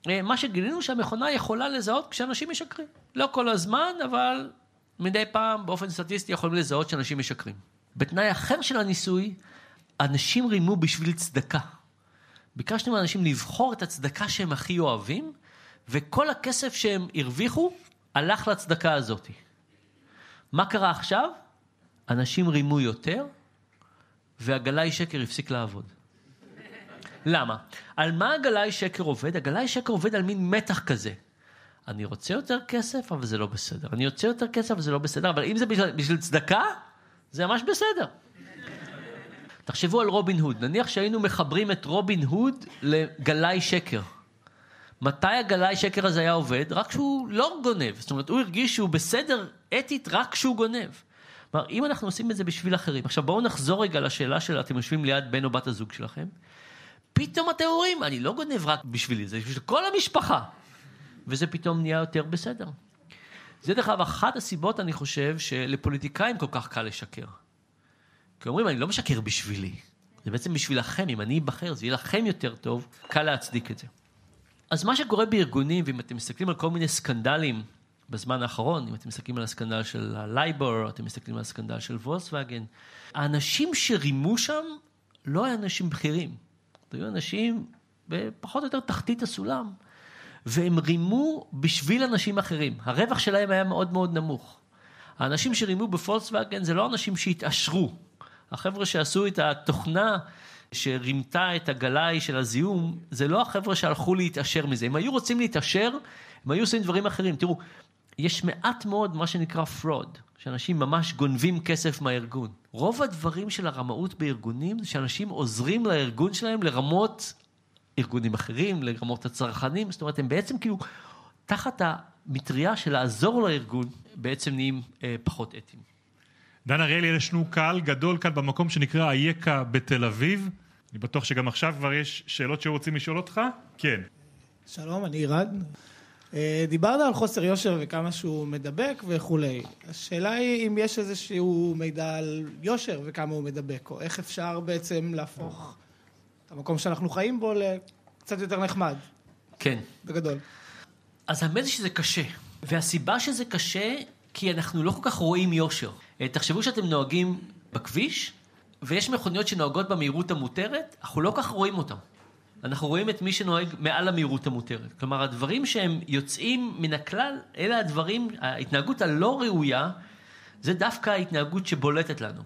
Speaker 3: ומה שגילינו שהמכונה יכולה לזהות כשאנשים משקרים. לא כל הזמן, אבל מדי פעם באופן סטטיסטי יכולים לזהות שאנשים משקרים. בתנאי אחר של הניסוי, אנשים רימו בשביל צדקה. ביקשנו מאנשים לבחור את הצדקה שהם הכי אוהבים, וכל הכסף שהם הרוויחו הלך לצדקה הזאת. מה קרה עכשיו? אנשים רימו יותר, והגלאי שקר הפסיק לעבוד. למה? על מה הגלאי שקר עובד? הגלאי שקר עובד על מין מתח כזה. אני רוצה יותר כסף, אבל זה לא בסדר. אני רוצה יותר כסף, אבל זה לא בסדר. אבל אם זה בשביל, בשביל צדקה, זה ממש בסדר. תחשבו על רובין הוד. נניח שהיינו מחברים את רובין הוד לגלאי שקר. מתי הגלאי שקר הזה היה עובד? רק כשהוא לא גונב. זאת אומרת, הוא הרגיש שהוא בסדר אתית רק כשהוא גונב. כלומר, אם אנחנו עושים את זה בשביל אחרים. עכשיו בואו נחזור רגע לשאלה של אתם יושבים ליד בן או בת הזוג שלכם. פתאום אתם אומרים, אני לא גונב רק בשבילי, זה בשביל כל המשפחה. וזה פתאום נהיה יותר בסדר. זה דרך אגב אחת הסיבות, אני חושב, שלפוליטיקאים כל כך קל לשקר. כי אומרים, אני לא משקר בשבילי, זה בעצם בשבילכם, אם אני אבחר, זה יהיה לכם יותר טוב, קל להצדיק את זה. אז מה שקורה בארגונים, ואם אתם מסתכלים על כל מיני סקנדלים בזמן האחרון, אם אתם מסתכלים על הסקנדל של הלייבור, אתם מסתכלים על הסקנדל של וולסווגן, האנשים שרימו שם לא היו אנשים בכירים. היו אנשים בפחות או יותר תחתית הסולם, והם רימו בשביל אנשים אחרים. הרווח שלהם היה מאוד מאוד נמוך. האנשים שרימו בפולקסווגן זה לא אנשים שהתעשרו. החבר'ה שעשו את התוכנה שרימתה את הגלאי של הזיהום, זה לא החבר'ה שהלכו להתעשר מזה. אם היו רוצים להתעשר, הם היו עושים דברים אחרים. תראו, יש מעט מאוד מה שנקרא fraud, שאנשים ממש גונבים כסף מהארגון. רוב הדברים של הרמאות בארגונים זה שאנשים עוזרים לארגון שלהם לרמות ארגונים אחרים, לרמות הצרכנים, זאת אומרת, הם בעצם כאילו תחת המטריה של לעזור לארגון, בעצם נהיים אה, פחות אתיים.
Speaker 2: דן אריאלי, יש לנו קהל גדול כאן במקום שנקרא אייכה בתל אביב. אני בטוח שגם עכשיו כבר יש שאלות שרוצים לשאול אותך. כן.
Speaker 4: שלום, אני עירד. אה, דיברת על חוסר יושר וכמה שהוא מדבק וכולי. השאלה היא אם יש איזשהו מידע על יושר וכמה הוא מדבק, או איך אפשר בעצם להפוך את המקום שאנחנו חיים בו לקצת יותר נחמד.
Speaker 3: כן.
Speaker 4: בגדול.
Speaker 3: אז האמת היא שזה קשה. והסיבה שזה קשה, כי אנחנו לא כל כך רואים יושר. אה, תחשבו שאתם נוהגים בכביש, ויש מכוניות שנוהגות במהירות המותרת, אנחנו לא כל כך רואים אותן. אנחנו רואים את מי שנוהג מעל המהירות המותרת. כלומר, הדברים שהם יוצאים מן הכלל, אלה הדברים, ההתנהגות הלא ראויה, זה דווקא ההתנהגות שבולטת לנו.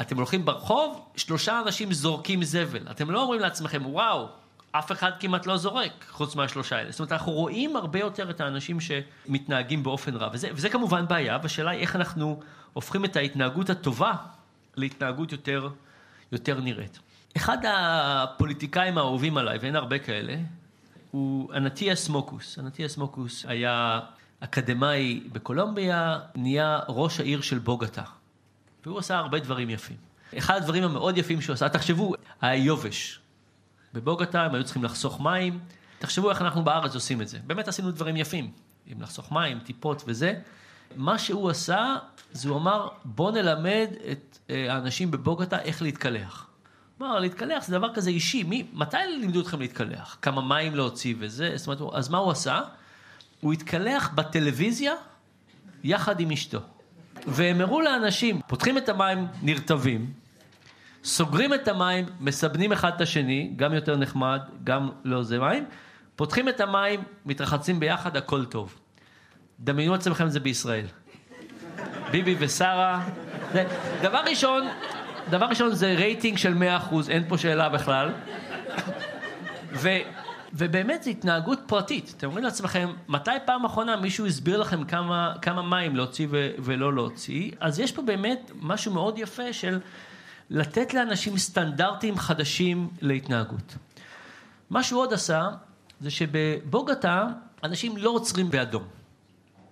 Speaker 3: אתם הולכים ברחוב, שלושה אנשים זורקים זבל. אתם לא אומרים לעצמכם, וואו, אף אחד כמעט לא זורק, חוץ מהשלושה האלה. זאת אומרת, אנחנו רואים הרבה יותר את האנשים שמתנהגים באופן רע. וזה, וזה כמובן בעיה, והשאלה היא איך אנחנו הופכים את ההתנהגות הטובה להתנהגות יותר, יותר נראית. אחד הפוליטיקאים האהובים עליי, ואין הרבה כאלה, הוא אנטיה סמוקוס. אנטיה סמוקוס היה אקדמאי בקולומביה, נהיה ראש העיר של בוגטה. והוא עשה הרבה דברים יפים. אחד הדברים המאוד יפים שהוא עשה, תחשבו, היה יובש. בבוגטה הם היו צריכים לחסוך מים. תחשבו איך אנחנו בארץ עושים את זה. באמת עשינו דברים יפים, עם לחסוך מים, טיפות וזה. מה שהוא עשה, זה הוא אמר, בוא נלמד את אה, האנשים בבוגטה איך להתקלח. כלומר, להתקלח זה דבר כזה אישי. מי, מתי לימדו אתכם להתקלח? כמה מים להוציא וזה? זאת אומרת, אז מה הוא עשה? הוא התקלח בטלוויזיה יחד עם אשתו. והם הראו לאנשים, פותחים את המים, נרטבים, סוגרים את המים, מסבנים אחד את השני, גם יותר נחמד, גם לא זה מים, פותחים את המים, מתרחצים ביחד, הכל טוב. דמיינו עצמכם את זה בישראל. ביבי ושרה. דבר ראשון, דבר ראשון זה רייטינג של 100%, אין פה שאלה בכלל. ו, ובאמת זו התנהגות פרטית. אתם אומרים לעצמכם, מתי פעם אחרונה מישהו הסביר לכם כמה, כמה מים להוציא ו, ולא להוציא? אז יש פה באמת משהו מאוד יפה של לתת לאנשים סטנדרטים חדשים להתנהגות. מה שהוא עוד עשה, זה שבבוגטה אנשים לא עוצרים באדום.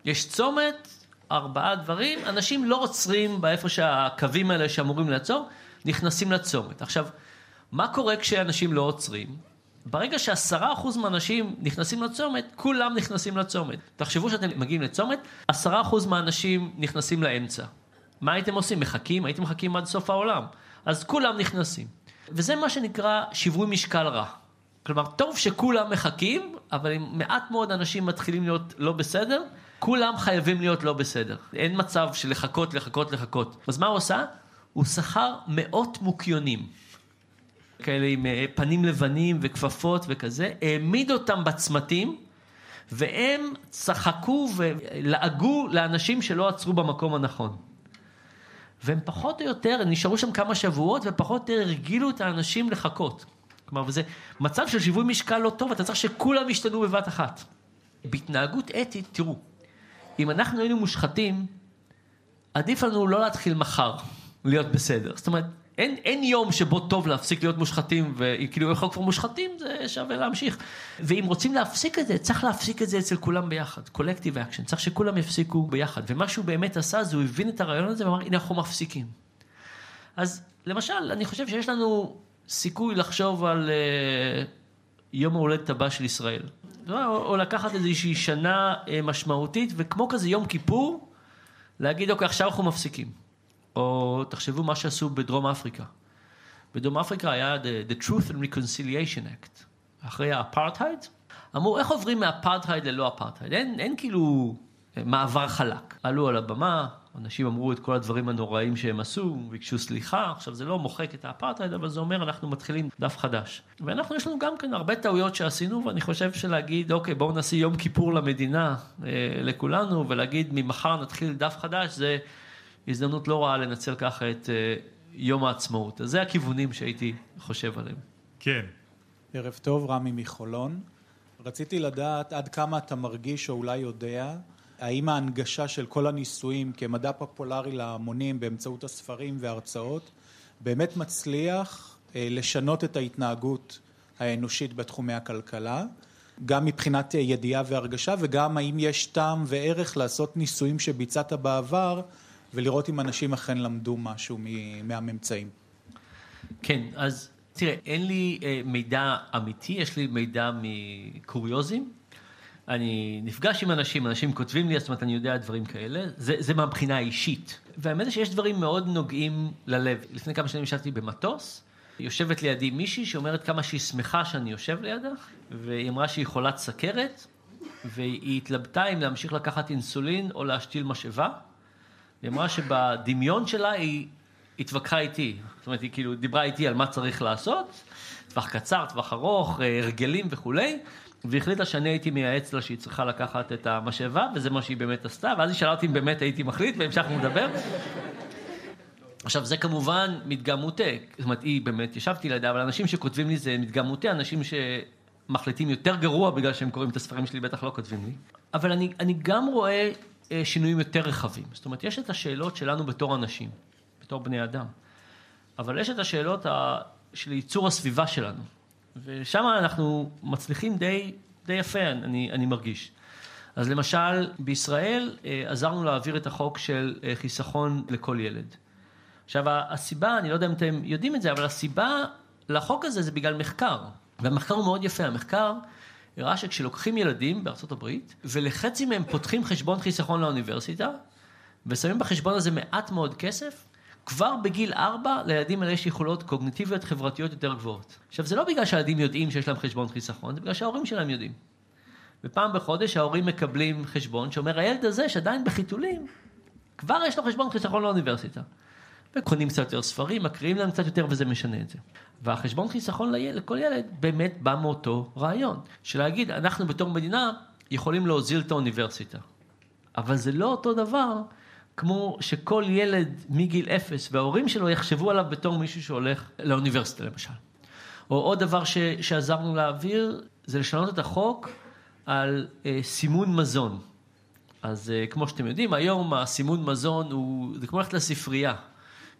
Speaker 3: יש צומת, ארבעה דברים, אנשים לא עוצרים באיפה שהקווים האלה שאמורים לעצור, נכנסים לצומת. עכשיו, מה קורה כשאנשים לא עוצרים? ברגע שעשרה אחוז מהאנשים נכנסים לצומת, כולם נכנסים לצומת. תחשבו שאתם מגיעים לצומת, עשרה אחוז מהאנשים נכנסים לאמצע. מה הייתם עושים? מחכים? הייתם מחכים עד סוף העולם. אז כולם נכנסים. וזה מה שנקרא שיווי משקל רע. כלומר, טוב שכולם מחכים, אבל אם מעט מאוד אנשים מתחילים להיות לא בסדר, כולם חייבים להיות לא בסדר. אין מצב של לחכות, לחכות, לחכות. אז מה הוא עושה? הוא שכר מאות מוקיונים. כאלה עם אה, פנים לבנים וכפפות וכזה, העמיד אותם בצמתים, והם צחקו ולעגו לאנשים שלא עצרו במקום הנכון. והם פחות או יותר, נשארו שם כמה שבועות, ופחות או יותר הרגילו את האנשים לחכות. כלומר, וזה מצב של שיווי משקל לא טוב, אתה צריך שכולם ישתנו בבת אחת. בהתנהגות אתית, תראו, אם אנחנו היינו מושחתים, עדיף לנו לא להתחיל מחר להיות בסדר. זאת אומרת, אין, אין יום שבו טוב להפסיק להיות מושחתים, וכאילו אנחנו כבר מושחתים, זה שווה להמשיך. ואם רוצים להפסיק את זה, צריך להפסיק את זה אצל כולם ביחד. collective action, צריך שכולם יפסיקו ביחד. ומה שהוא באמת עשה, זה הוא הבין את הרעיון הזה ואמר, הנה אנחנו מפסיקים. אז למשל, אני חושב שיש לנו סיכוי לחשוב על uh, יום ההולדת הבא של ישראל. או, או לקחת איזושהי שנה uh, משמעותית, וכמו כזה יום כיפור, להגיד, אוקיי, עכשיו אנחנו מפסיקים. או תחשבו מה שעשו בדרום אפריקה. בדרום אפריקה היה the, the Truth and Reconciliation Act. אחרי האפרטהייד, אמרו, איך עוברים מאפרטהייד ללא אפרטהייד? אין, אין כאילו מעבר חלק. עלו על הבמה, אנשים אמרו את כל הדברים הנוראים שהם עשו, ביקשו סליחה, עכשיו זה לא מוחק את האפרטהייד, אבל זה אומר אנחנו מתחילים דף חדש. ואנחנו, יש לנו גם כן הרבה טעויות שעשינו, ואני חושב שלהגיד, אוקיי, בואו נעשה יום כיפור למדינה, אה, לכולנו, ולהגיד ממחר נתחיל דף חדש, זה הזדמנות לא רעה לנצל ככה את אה, יום העצמאות. אז זה הכיוונים שהייתי חושב עליהם.
Speaker 2: כן.
Speaker 5: ערב טוב, רמי מחולון. רציתי לדעת עד כמה אתה מרגיש או אולי יודע האם ההנגשה של כל הניסויים כמדע פופולרי להמונים באמצעות הספרים וההרצאות באמת מצליח אה, לשנות את ההתנהגות האנושית בתחומי הכלכלה, גם מבחינת אה, ידיעה והרגשה וגם האם יש טעם וערך לעשות ניסויים שביצעת בעבר ולראות אם אנשים אכן למדו משהו מהממצאים.
Speaker 3: כן, אז תראה, אין לי אה, מידע אמיתי, יש לי מידע מקוריוזים. אני נפגש עם אנשים, אנשים כותבים לי, זאת אומרת, אני יודע דברים כאלה, זה, זה מהבחינה האישית. והאמת היא שיש דברים מאוד נוגעים ללב. לפני כמה שנים ישבתי במטוס, יושבת לידי מישהי שאומרת כמה שהיא שמחה שאני יושב לידה, והיא אמרה שהיא חולת סכרת, והיא התלבטה אם להמשיך לקחת אינסולין או להשתיל משאבה. היא אמרה שבדמיון שלה היא התווכחה איתי. זאת אומרת, היא כאילו דיברה איתי על מה צריך לעשות, טווח קצר, טווח ארוך, אה, הרגלים וכולי. והחליטה שאני הייתי מייעץ לה שהיא צריכה לקחת את המשאבה, וזה מה שהיא באמת עשתה, ואז היא שאלה אותי אם באמת הייתי מחליט, והמשכנו לדבר. עכשיו, זה כמובן מדגם מוטה, זאת אומרת, היא באמת, ישבתי לידה, אבל אנשים שכותבים לי זה מדגם מוטה, אנשים שמחליטים יותר גרוע בגלל שהם קוראים את הספרים שלי, בטח לא כותבים לי. אבל אני, אני גם רואה אה, שינויים יותר רחבים. זאת אומרת, יש את השאלות שלנו בתור אנשים, בתור בני אדם, אבל יש את השאלות ה... של ייצור הסביבה שלנו. ושם אנחנו מצליחים די, די יפה, אני, אני מרגיש. אז למשל, בישראל אה, עזרנו להעביר את החוק של אה, חיסכון לכל ילד. עכשיו, הסיבה, אני לא יודע אם אתם יודעים את זה, אבל הסיבה לחוק הזה זה בגלל מחקר. והמחקר הוא מאוד יפה. המחקר הראה שכשלוקחים ילדים בארצות הברית, ולחצי מהם פותחים חשבון חיסכון לאוניברסיטה, ושמים בחשבון הזה מעט מאוד כסף, כבר בגיל ארבע לילדים האלה יש יכולות קוגניטיביות חברתיות יותר גבוהות. עכשיו זה לא בגלל שהילדים יודעים שיש להם חשבון חיסכון, זה בגלל שההורים שלהם יודעים. ופעם בחודש ההורים מקבלים חשבון שאומר הילד הזה שעדיין בחיתולים, כבר יש לו חשבון חיסכון לאוניברסיטה. וקונים קצת יותר ספרים, מקריאים להם קצת יותר וזה משנה את זה. והחשבון חיסכון לכל ילד באמת בא מאותו רעיון, של להגיד אנחנו בתור מדינה יכולים להוזיל את האוניברסיטה. אבל זה לא אותו דבר כמו שכל ילד מגיל אפס וההורים שלו יחשבו עליו בתור מישהו שהולך לאוניברסיטה למשל. או עוד דבר ש, שעזרנו להעביר, זה לשנות את החוק על אה, סימון מזון. אז אה, כמו שאתם יודעים, היום הסימון מזון הוא, זה כמו ללכת לספרייה.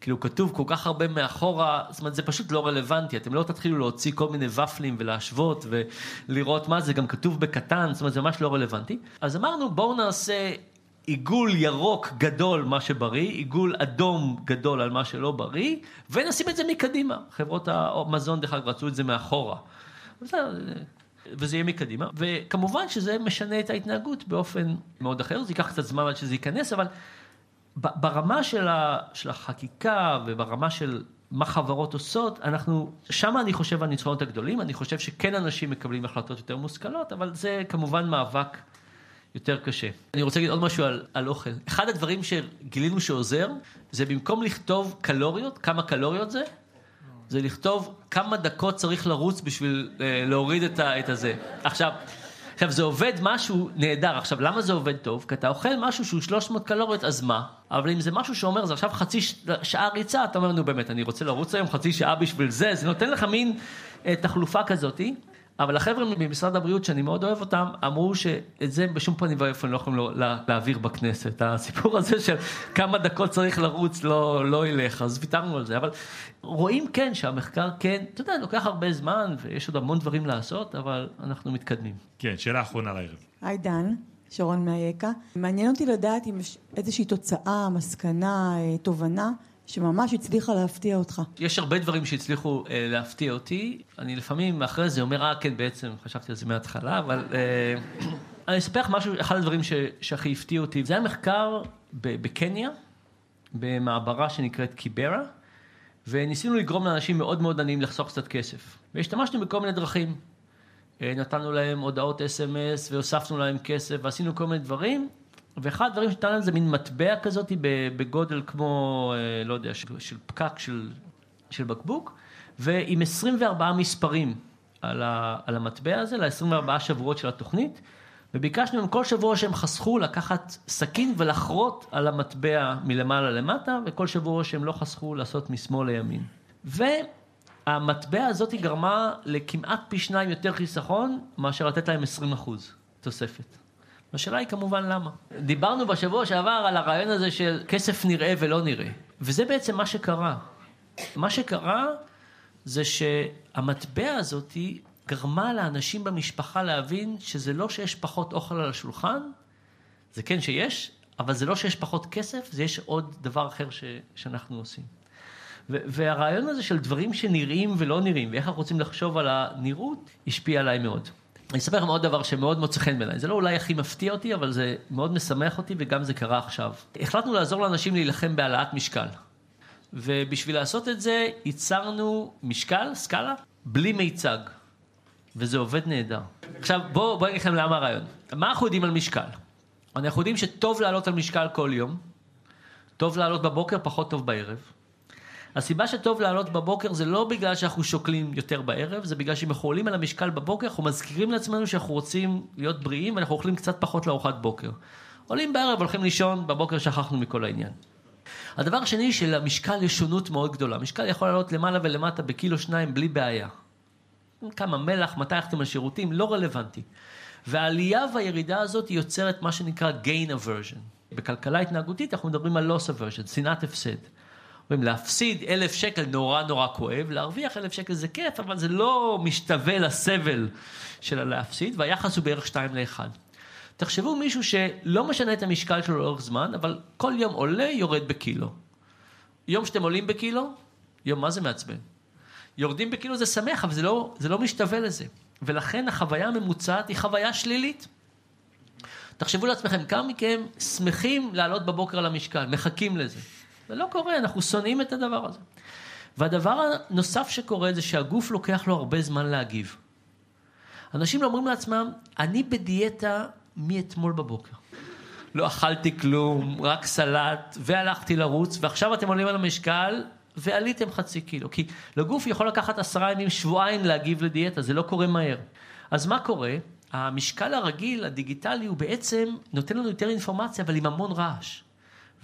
Speaker 3: כאילו כתוב כל כך הרבה מאחורה, זאת אומרת זה פשוט לא רלוונטי, אתם לא תתחילו להוציא כל מיני ופלים ולהשוות ולראות מה זה, גם כתוב בקטן, זאת אומרת זה ממש לא רלוונטי. אז אמרנו בואו נעשה עיגול ירוק גדול מה שבריא, עיגול אדום גדול על מה שלא בריא, ונשים את זה מקדימה. חברות המזון דרך אגב רצו את זה מאחורה. וזה יהיה מקדימה, וכמובן שזה משנה את ההתנהגות באופן מאוד אחר, זה ייקח קצת זמן עד שזה ייכנס, אבל ברמה של, ה, של החקיקה וברמה של מה חברות עושות, אנחנו, שם אני חושב הניצחונות הגדולים, אני חושב שכן אנשים מקבלים החלטות יותר מושכלות, אבל זה כמובן מאבק יותר קשה. אני רוצה להגיד עוד משהו על, על אוכל. אחד הדברים שגילינו שעוזר, זה במקום לכתוב קלוריות, כמה קלוריות זה, זה לכתוב כמה דקות צריך לרוץ בשביל אה, להוריד את, ה, את הזה. עכשיו, עכשיו, זה עובד משהו נהדר. עכשיו, למה זה עובד טוב? כי אתה אוכל משהו שהוא 300 קלוריות, אז מה? אבל אם זה משהו שאומר, זה עכשיו חצי שעה ריצה, אתה אומר, נו באמת, אני רוצה לרוץ היום חצי שעה בשביל זה, זה נותן לך מין אה, תחלופה כזאתי. אבל החבר'ה ממשרד הבריאות, שאני מאוד אוהב אותם, אמרו שאת זה בשום פנים ואופן לא יכולים לה, להעביר בכנסת. הסיפור הזה של כמה דקות צריך לרוץ לא, לא ילך, אז ויתרנו על זה. אבל רואים כן שהמחקר כן, אתה יודע, לוקח הרבה זמן, ויש עוד המון דברים לעשות, אבל אנחנו מתקדמים.
Speaker 2: כן, שאלה אחרונה לערב.
Speaker 6: היי דן. שרון מאייקה. מעניין אותי לדעת אם יש איזושהי תוצאה, מסקנה, אה, תובנה שממש הצליחה להפתיע אותך.
Speaker 3: יש הרבה דברים שהצליחו אה, להפתיע אותי. אני לפעמים אחרי זה אומר, אה, כן, בעצם חשבתי על זה מההתחלה, אבל אה, אני אספר לך משהו, אחד הדברים שהכי הפתיע אותי, זה היה מחקר בקניה, במעברה שנקראת קיברה, וניסינו לגרום לאנשים מאוד מאוד עניים לחסוך קצת כסף. והשתמשנו בכל מיני דרכים. אה, נתנו להם הודעות אס.אם.אס והוספנו להם כסף ועשינו כל מיני דברים, ואחד הדברים שנתן להם זה מין מטבע כזאת בגודל כמו, אה, לא יודע, של, של פקק של, של בקבוק, ועם 24 מספרים על, ה, על המטבע הזה, ל-24 שבועות של התוכנית, וביקשנו מהם כל שבוע שהם חסכו לקחת סכין ולחרות על המטבע מלמעלה למטה, וכל שבוע שהם לא חסכו לעשות משמאל לימין. והמטבע הזאת גרמה לכמעט פי שניים יותר חיסכון, מאשר לתת להם 20 אחוז תוספת. השאלה היא כמובן למה. דיברנו בשבוע שעבר על הרעיון הזה של כסף נראה ולא נראה, וזה בעצם מה שקרה. מה שקרה זה שהמטבע הזאת גרמה לאנשים במשפחה להבין שזה לא שיש פחות אוכל על השולחן, זה כן שיש, אבל זה לא שיש פחות כסף, זה יש עוד דבר אחר ש, שאנחנו עושים. והרעיון הזה של דברים שנראים ולא נראים, ואיך אנחנו רוצים לחשוב על הנראות, השפיע עליי מאוד. אני אספר לכם עוד דבר שמאוד מוצא חן בעיניי, זה לא אולי הכי מפתיע אותי, אבל זה מאוד משמח אותי וגם זה קרה עכשיו. החלטנו לעזור לאנשים להילחם בהעלאת משקל. ובשביל לעשות את זה, ייצרנו משקל, סקאלה, בלי מיצג. וזה עובד נהדר. עכשיו, בואו בוא אני אגיד לכם למה הרעיון. מה אנחנו יודעים על משקל? אנחנו יודעים שטוב לעלות על משקל כל יום, טוב לעלות בבוקר, פחות טוב בערב. הסיבה שטוב לעלות בבוקר זה לא בגלל שאנחנו שוקלים יותר בערב, זה בגלל שאם אנחנו עולים על המשקל בבוקר, אנחנו מזכירים לעצמנו שאנחנו רוצים להיות בריאים ואנחנו אוכלים קצת פחות לארוחת בוקר. עולים בערב, הולכים לישון, בבוקר שכחנו מכל העניין. הדבר השני, שלמשקל יש שונות מאוד גדולה. משקל יכול לעלות למעלה ולמטה בקילו שניים בלי בעיה. כמה מלח, מתי הלכתם לשירותים, לא רלוונטי. והעלייה והירידה הזאת יוצרת מה שנקרא gain aversion. בכלכלה התנהגותית אנחנו מדברים על loss aversion, שנאת הפסד. אומרים, להפסיד אלף שקל נורא נורא כואב, להרוויח אלף שקל זה כיף, אבל זה לא משתווה לסבל של הלהפסיד, והיחס הוא בערך שתיים לאחד. תחשבו מישהו שלא משנה את המשקל שלו לאורך זמן, אבל כל יום עולה, יורד בקילו. יום שאתם עולים בקילו, יום מה זה מעצבן? יורדים בקילו זה שמח, אבל זה לא, זה לא משתווה לזה. ולכן החוויה הממוצעת היא חוויה שלילית. תחשבו לעצמכם, כמה מכם שמחים לעלות בבוקר על המשקל, מחכים לזה. זה לא קורה, אנחנו שונאים את הדבר הזה. והדבר הנוסף שקורה זה שהגוף לוקח לו הרבה זמן להגיב. אנשים אומרים לעצמם, אני בדיאטה מאתמול בבוקר. לא אכלתי כלום, רק סלט, והלכתי לרוץ, ועכשיו אתם עולים על המשקל, ועליתם חצי קילו. כי לגוף יכול לקחת עשרה ימים, שבועיים להגיב לדיאטה, זה לא קורה מהר. אז מה קורה? המשקל הרגיל, הדיגיטלי, הוא בעצם נותן לנו יותר אינפורמציה, אבל עם המון רעש.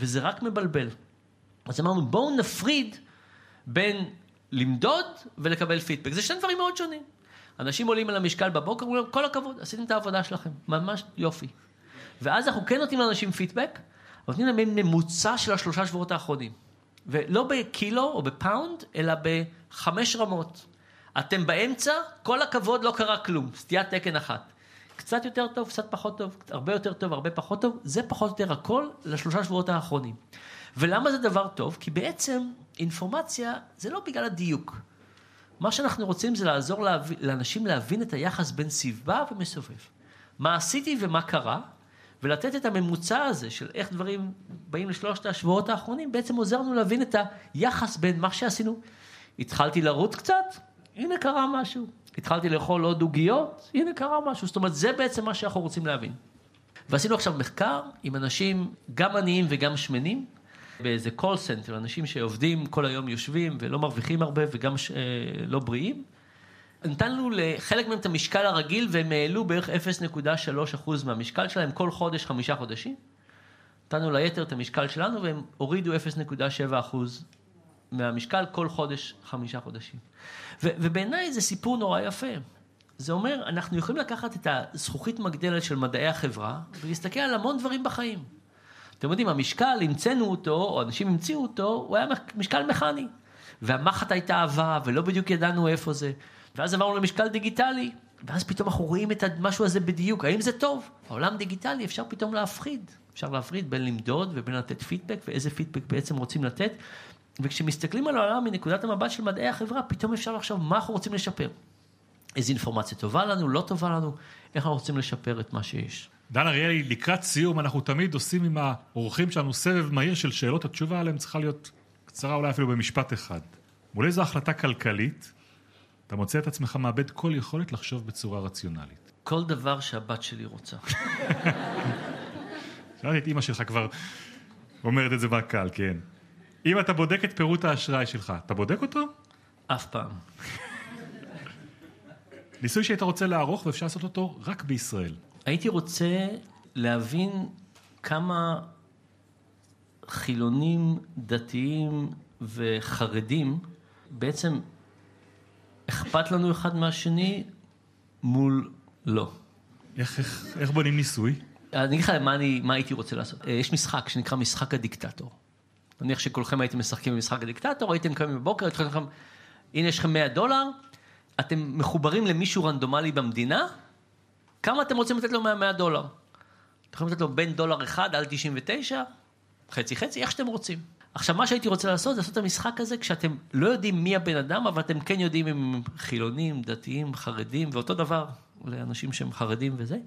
Speaker 3: וזה רק מבלבל. אז אמרנו, בואו נפריד בין למדוד ולקבל פידבק. זה שני דברים מאוד שונים. אנשים עולים על המשקל בבוקר, אומרים, כל הכבוד, עשיתם את העבודה שלכם, ממש יופי. ואז אנחנו כן נותנים לאנשים פידבק, נותנים להם ממוצע של השלושה שבועות האחרונים. ולא בקילו או בפאונד, אלא בחמש רמות. אתם באמצע, כל הכבוד, לא קרה כלום, סטיית תקן אחת. קצת יותר טוב, קצת פחות טוב, הרבה יותר טוב, הרבה פחות טוב, זה פחות או יותר הכל לשלושה שבועות האחרונים. ולמה זה דבר טוב? כי בעצם אינפורמציה זה לא בגלל הדיוק. מה שאנחנו רוצים זה לעזור להבין, לאנשים להבין את היחס בין סביבה ומסובב. מה עשיתי ומה קרה, ולתת את הממוצע הזה של איך דברים באים לשלושת השבועות האחרונים, בעצם עוזר לנו להבין את היחס בין מה שעשינו. התחלתי לרוץ קצת, הנה קרה משהו. התחלתי לאכול עוד עוגיות, הנה קרה משהו. זאת אומרת, זה בעצם מה שאנחנו רוצים להבין. ועשינו עכשיו מחקר עם אנשים, גם עניים וגם שמנים, באיזה call center, אנשים שעובדים כל היום יושבים ולא מרוויחים הרבה וגם ש... אה, לא בריאים. נתנו לחלק מהם את המשקל הרגיל והם העלו בערך 0.3% מהמשקל שלהם כל חודש, חמישה חודשים. נתנו ליתר את המשקל שלנו והם הורידו 0.7% מהמשקל כל חודש, חמישה חודשים. ו- ובעיניי זה סיפור נורא יפה. זה אומר, אנחנו יכולים לקחת את הזכוכית מגדלת של מדעי החברה ולהסתכל על המון דברים בחיים. אתם יודעים, המשקל, המצאנו אותו, או אנשים המציאו אותו, הוא היה משקל מכני. והמחט הייתה עבה, ולא בדיוק ידענו איפה זה. ואז עברנו למשקל דיגיטלי, ואז פתאום אנחנו רואים את המשהו הזה בדיוק. האם זה טוב? העולם דיגיטלי, אפשר פתאום להפחיד. אפשר להפריד בין למדוד ובין לתת פידבק, ואיזה פידבק בעצם רוצים לתת. וכשמסתכלים על העולם מנקודת המבט של מדעי החברה, פתאום אפשר לחשוב מה אנחנו רוצים לשפר. איזה אינפורמציה טובה לנו, לא טובה לנו, איך אנחנו רוצים לשפר את מה שיש.
Speaker 2: דן אריאלי, לקראת סיום, אנחנו תמיד עושים עם האורחים שלנו סבב מהיר של שאלות, התשובה עליהן צריכה להיות קצרה אולי אפילו במשפט אחד. מול איזו החלטה כלכלית, אתה מוצא את עצמך מאבד כל יכולת לחשוב בצורה רציונלית.
Speaker 3: כל דבר שהבת שלי רוצה.
Speaker 2: שאלתי את אימא שלך כבר אומרת את זה בקהל, כן. אם אתה בודק את פירוט האשראי שלך, אתה בודק אותו?
Speaker 3: אף פעם.
Speaker 2: ניסוי שהיית רוצה לערוך ואפשר לעשות אותו רק בישראל.
Speaker 3: הייתי רוצה להבין כמה חילונים, דתיים וחרדים בעצם אכפת לנו אחד מהשני מול לא.
Speaker 2: איך, איך, איך בונים ניסוי?
Speaker 3: אני אגיד לך מה, אני, מה הייתי רוצה לעשות. יש משחק שנקרא משחק הדיקטטור. נניח שכולכם הייתם משחקים במשחק הדיקטטור, הייתם קמים בבוקר, הייתם לכם, הנה יש לכם 100 דולר, אתם מחוברים למישהו רנדומלי במדינה, כמה אתם רוצים לתת לו מה-100 דולר? אתם יכולים לתת לו בין דולר אחד על 99, חצי חצי, איך שאתם רוצים. עכשיו, מה שהייתי רוצה לעשות זה לעשות את המשחק הזה כשאתם לא יודעים מי הבן אדם, אבל אתם כן יודעים אם הם חילונים, דתיים, חרדים, ואותו דבר לאנשים שהם חרדים וזה.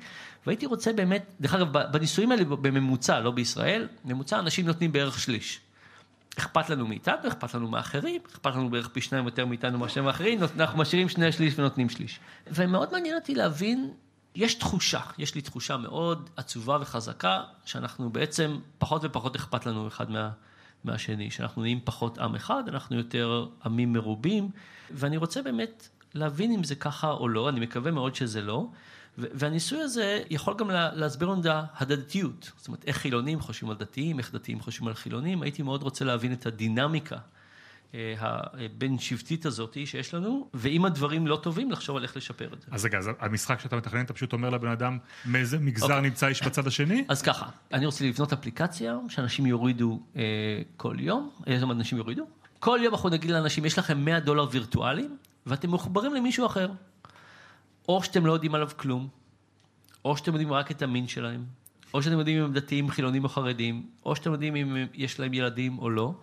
Speaker 3: והייתי רוצה באמת, דרך אגב, בנישואים האלה בממוצע, לא בישראל, ממוצע אנשים נותנים בערך שליש. אכפת לנו מאיתנו, אכפת לנו מאחרים, אכפת לנו בערך פי שניים יותר מאיתנו מאשר מאחרים, אנחנו משאירים שני שליש ונותנים שליש. ומאוד מעניין אותי להבין, יש תחושה, יש לי תחושה מאוד עצובה וחזקה, שאנחנו בעצם, פחות ופחות אכפת לנו אחד מה, מהשני, שאנחנו נהיים פחות עם אחד, אנחנו יותר עמים מרובים, ואני רוצה באמת להבין אם זה ככה או לא, אני מקווה מאוד שזה לא. והניסוי הזה יכול גם להסביר לנו את ההדדיות. זאת אומרת, איך חילונים חושבים על דתיים, איך דתיים חושבים על חילונים. הייתי מאוד רוצה להבין את הדינמיקה הבין שבטית הזאת שיש לנו, ואם הדברים לא טובים, לחשוב על איך לשפר את זה.
Speaker 2: אז רגע, אז המשחק שאתה מתכנן, אתה פשוט אומר לבן אדם מאיזה מגזר okay. אוקיי. נמצא איש בצד השני?
Speaker 3: אז ככה, אני רוצה לבנות אפליקציה שאנשים יורידו אה, כל יום, איזה אנשים יורידו? כל יום אנחנו נגיד לאנשים, יש לכם 100 דולר וירטואליים, ואתם מחוברים למישהו אחר. או שאתם לא יודעים עליו כלום, או שאתם יודעים רק את המין שלהם, או שאתם יודעים אם הם דתיים, חילונים או חרדים, או שאתם יודעים אם יש להם ילדים או לא.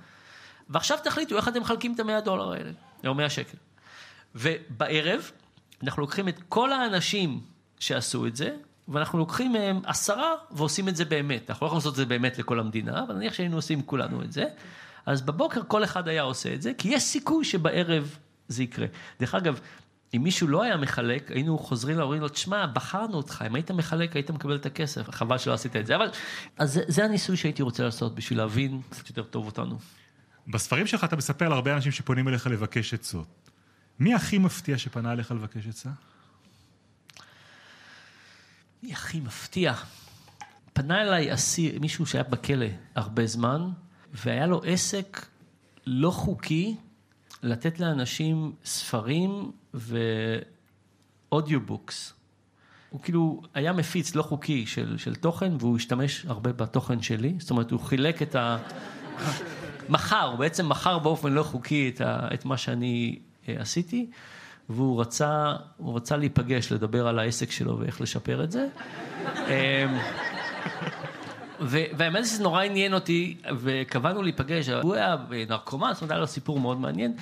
Speaker 3: ועכשיו תחליטו איך אתם מחלקים את המאה דולר האלה, או מאה שקל. ובערב אנחנו לוקחים את כל האנשים שעשו את זה, ואנחנו לוקחים מהם עשרה ועושים את זה באמת. אנחנו לא יכולים לעשות את זה באמת לכל המדינה, אבל נניח שהיינו עושים כולנו את זה. אז בבוקר כל אחד היה עושה את זה, כי יש סיכוי שבערב זה יקרה. דרך אגב, אם מישהו לא היה מחלק, היינו חוזרים להורים לו, תשמע, בחרנו אותך, אם היית מחלק, היית מקבל את הכסף, חבל שלא עשית את זה. אבל, אז זה, זה הניסוי שהייתי רוצה לעשות בשביל להבין קצת יותר טוב אותנו.
Speaker 2: בספרים שלך אתה מספר על הרבה אנשים שפונים אליך לבקש עצות. מי הכי מפתיע שפנה אליך לבקש עצה?
Speaker 3: מי הכי מפתיע? פנה אליי אסיר, מישהו שהיה בכלא הרבה זמן, והיה לו עסק לא חוקי לתת לאנשים ספרים ו audiobooks. הוא כאילו היה מפיץ לא חוקי של, של תוכן, והוא השתמש הרבה בתוכן שלי. זאת אומרת, הוא חילק את ה... מכר, הוא בעצם מכר באופן לא חוקי את, ה, את מה שאני אה, עשיתי, והוא רצה, הוא רצה להיפגש, לדבר על העסק שלו ואיך לשפר את זה. אמ, והאמת שזה נורא עניין אותי, וקבענו להיפגש, הוא היה נרקומן, זאת אומרת, היה לו סיפור מאוד מעניין,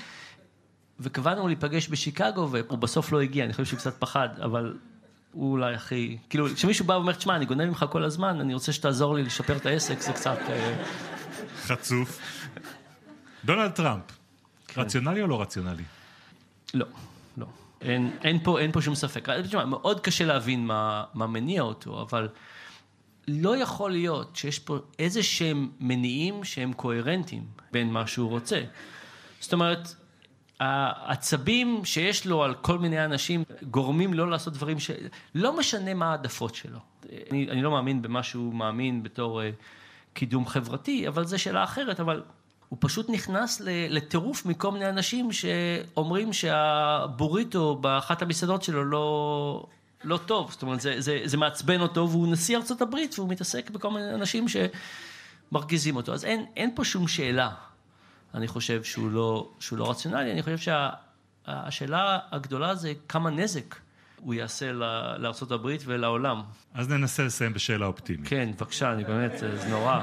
Speaker 3: וקבענו להיפגש בשיקגו, והוא בסוף לא הגיע, אני חושב שהוא קצת פחד, אבל הוא אולי הכי, כאילו, כשמישהו בא ואומר, תשמע, אני גונב ממך כל הזמן, אני רוצה שתעזור לי לשפר את העסק, זה קצת... אה,
Speaker 2: חצוף. דונלד טראמפ, כן. רציונלי או לא רציונלי?
Speaker 3: לא, לא. אין, אין, פה, אין פה שום ספק. תשמע, מאוד קשה להבין מה, מה מניע אותו, אבל לא יכול להיות שיש פה איזה שהם מניעים שהם קוהרנטיים בין מה שהוא רוצה. זאת אומרת, העצבים שיש לו על כל מיני אנשים גורמים לו לעשות דברים ש... לא משנה מה העדפות שלו. אני, אני לא מאמין במה שהוא מאמין בתור uh, קידום חברתי, אבל זו שאלה אחרת, אבל הוא פשוט נכנס לטירוף מכל מיני אנשים שאומרים שהבוריטו באחת המסעדות שלו לא, לא טוב. זאת אומרת, זה, זה, זה מעצבן אותו, והוא נשיא ארצות הברית, והוא מתעסק בכל מיני אנשים שמרגיזים אותו. אז אין, אין פה שום שאלה, אני חושב, שהוא לא, שהוא לא רציונלי. אני חושב שהשאלה שה, הגדולה זה כמה נזק הוא יעשה לארצות הברית ולעולם.
Speaker 2: אז ננסה לסיים בשאלה אופטימית.
Speaker 3: כן, בבקשה, אני באמת, זה נורא.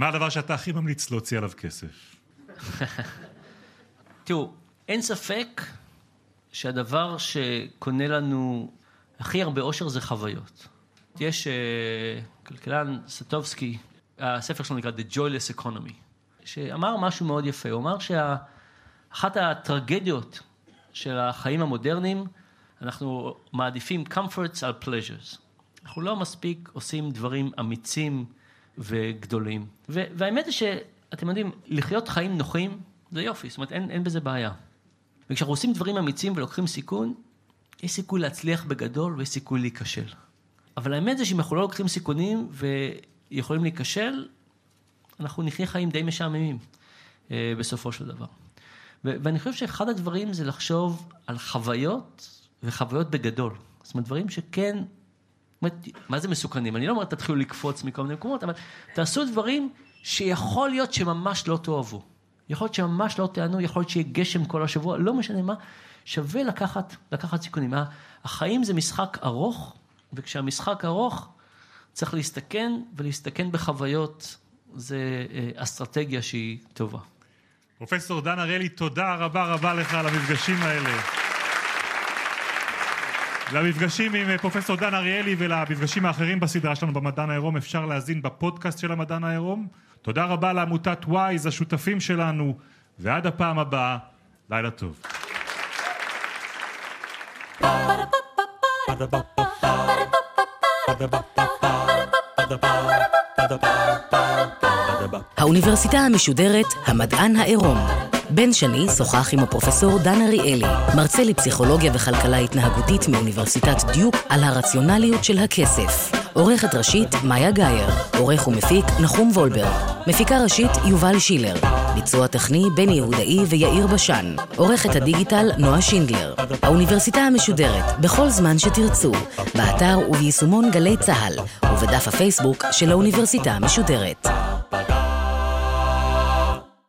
Speaker 2: מה הדבר שאתה הכי ממליץ להוציא עליו כסף?
Speaker 3: תראו, אין ספק שהדבר שקונה לנו הכי הרבה אושר זה חוויות. יש uh, כלכלן סטובסקי, הספר שלו נקרא The Joyless Economy, שאמר משהו מאוד יפה, הוא אמר שאחת הטרגדיות של החיים המודרניים, אנחנו מעדיפים comforts על pleasures. אנחנו לא מספיק עושים דברים אמיצים וגדולים. והאמת היא שאתם יודעים, לחיות חיים נוחים זה יופי, זאת אומרת אין, אין בזה בעיה. וכשאנחנו עושים דברים אמיצים ולוקחים סיכון, יש סיכוי להצליח בגדול ויש סיכוי להיכשל. אבל האמת זה שאם אנחנו לא לוקחים סיכונים ויכולים להיכשל, אנחנו נחיה חיים די משעממים אה, בסופו של דבר. ו- ואני חושב שאחד הדברים זה לחשוב על חוויות וחוויות בגדול. זאת אומרת, דברים שכן, מה זה מסוכנים? אני לא אומר תתחילו לקפוץ מכל מיני מקומות, אבל תעשו דברים שיכול להיות שממש לא תאהבו. יכול להיות שממש לא תענו, יכול להיות שיהיה גשם כל השבוע, לא משנה מה, שווה לקחת, לקחת סיכונים. החיים זה משחק ארוך, וכשהמשחק ארוך, צריך להסתכן, ולהסתכן בחוויות זה אה, אסטרטגיה שהיא טובה.
Speaker 2: פרופסור דן אריאלי, תודה רבה רבה לך על המפגשים האלה. למפגשים עם אה, פרופסור דן אריאלי ולמפגשים האחרים בסדרה שלנו במדען העירום אפשר להזין בפודקאסט של המדען העירום. תודה רבה לעמותת וויז, השותפים שלנו, ועד הפעם הבאה, לילה טוב.
Speaker 1: האוניברסיטה המשודרת המדען העירום בן שני שוחח עם הפרופסור דן אריאלי, מרצה לפסיכולוגיה וכלכלה התנהגותית מאוניברסיטת דיוק, על הרציונליות של הכסף. עורכת ראשית, מאיה גאייר. עורך ומפיק, נחום וולברג. מפיקה ראשית, יובל שילר. ביצוע טכני, בני יהודאי ויאיר בשן. עורכת הדיגיטל, נועה שינדלר. האוניברסיטה המשודרת, בכל זמן שתרצו, באתר וביישומון גלי צה"ל, ובדף הפייסבוק של האוניברסיטה המשודרת.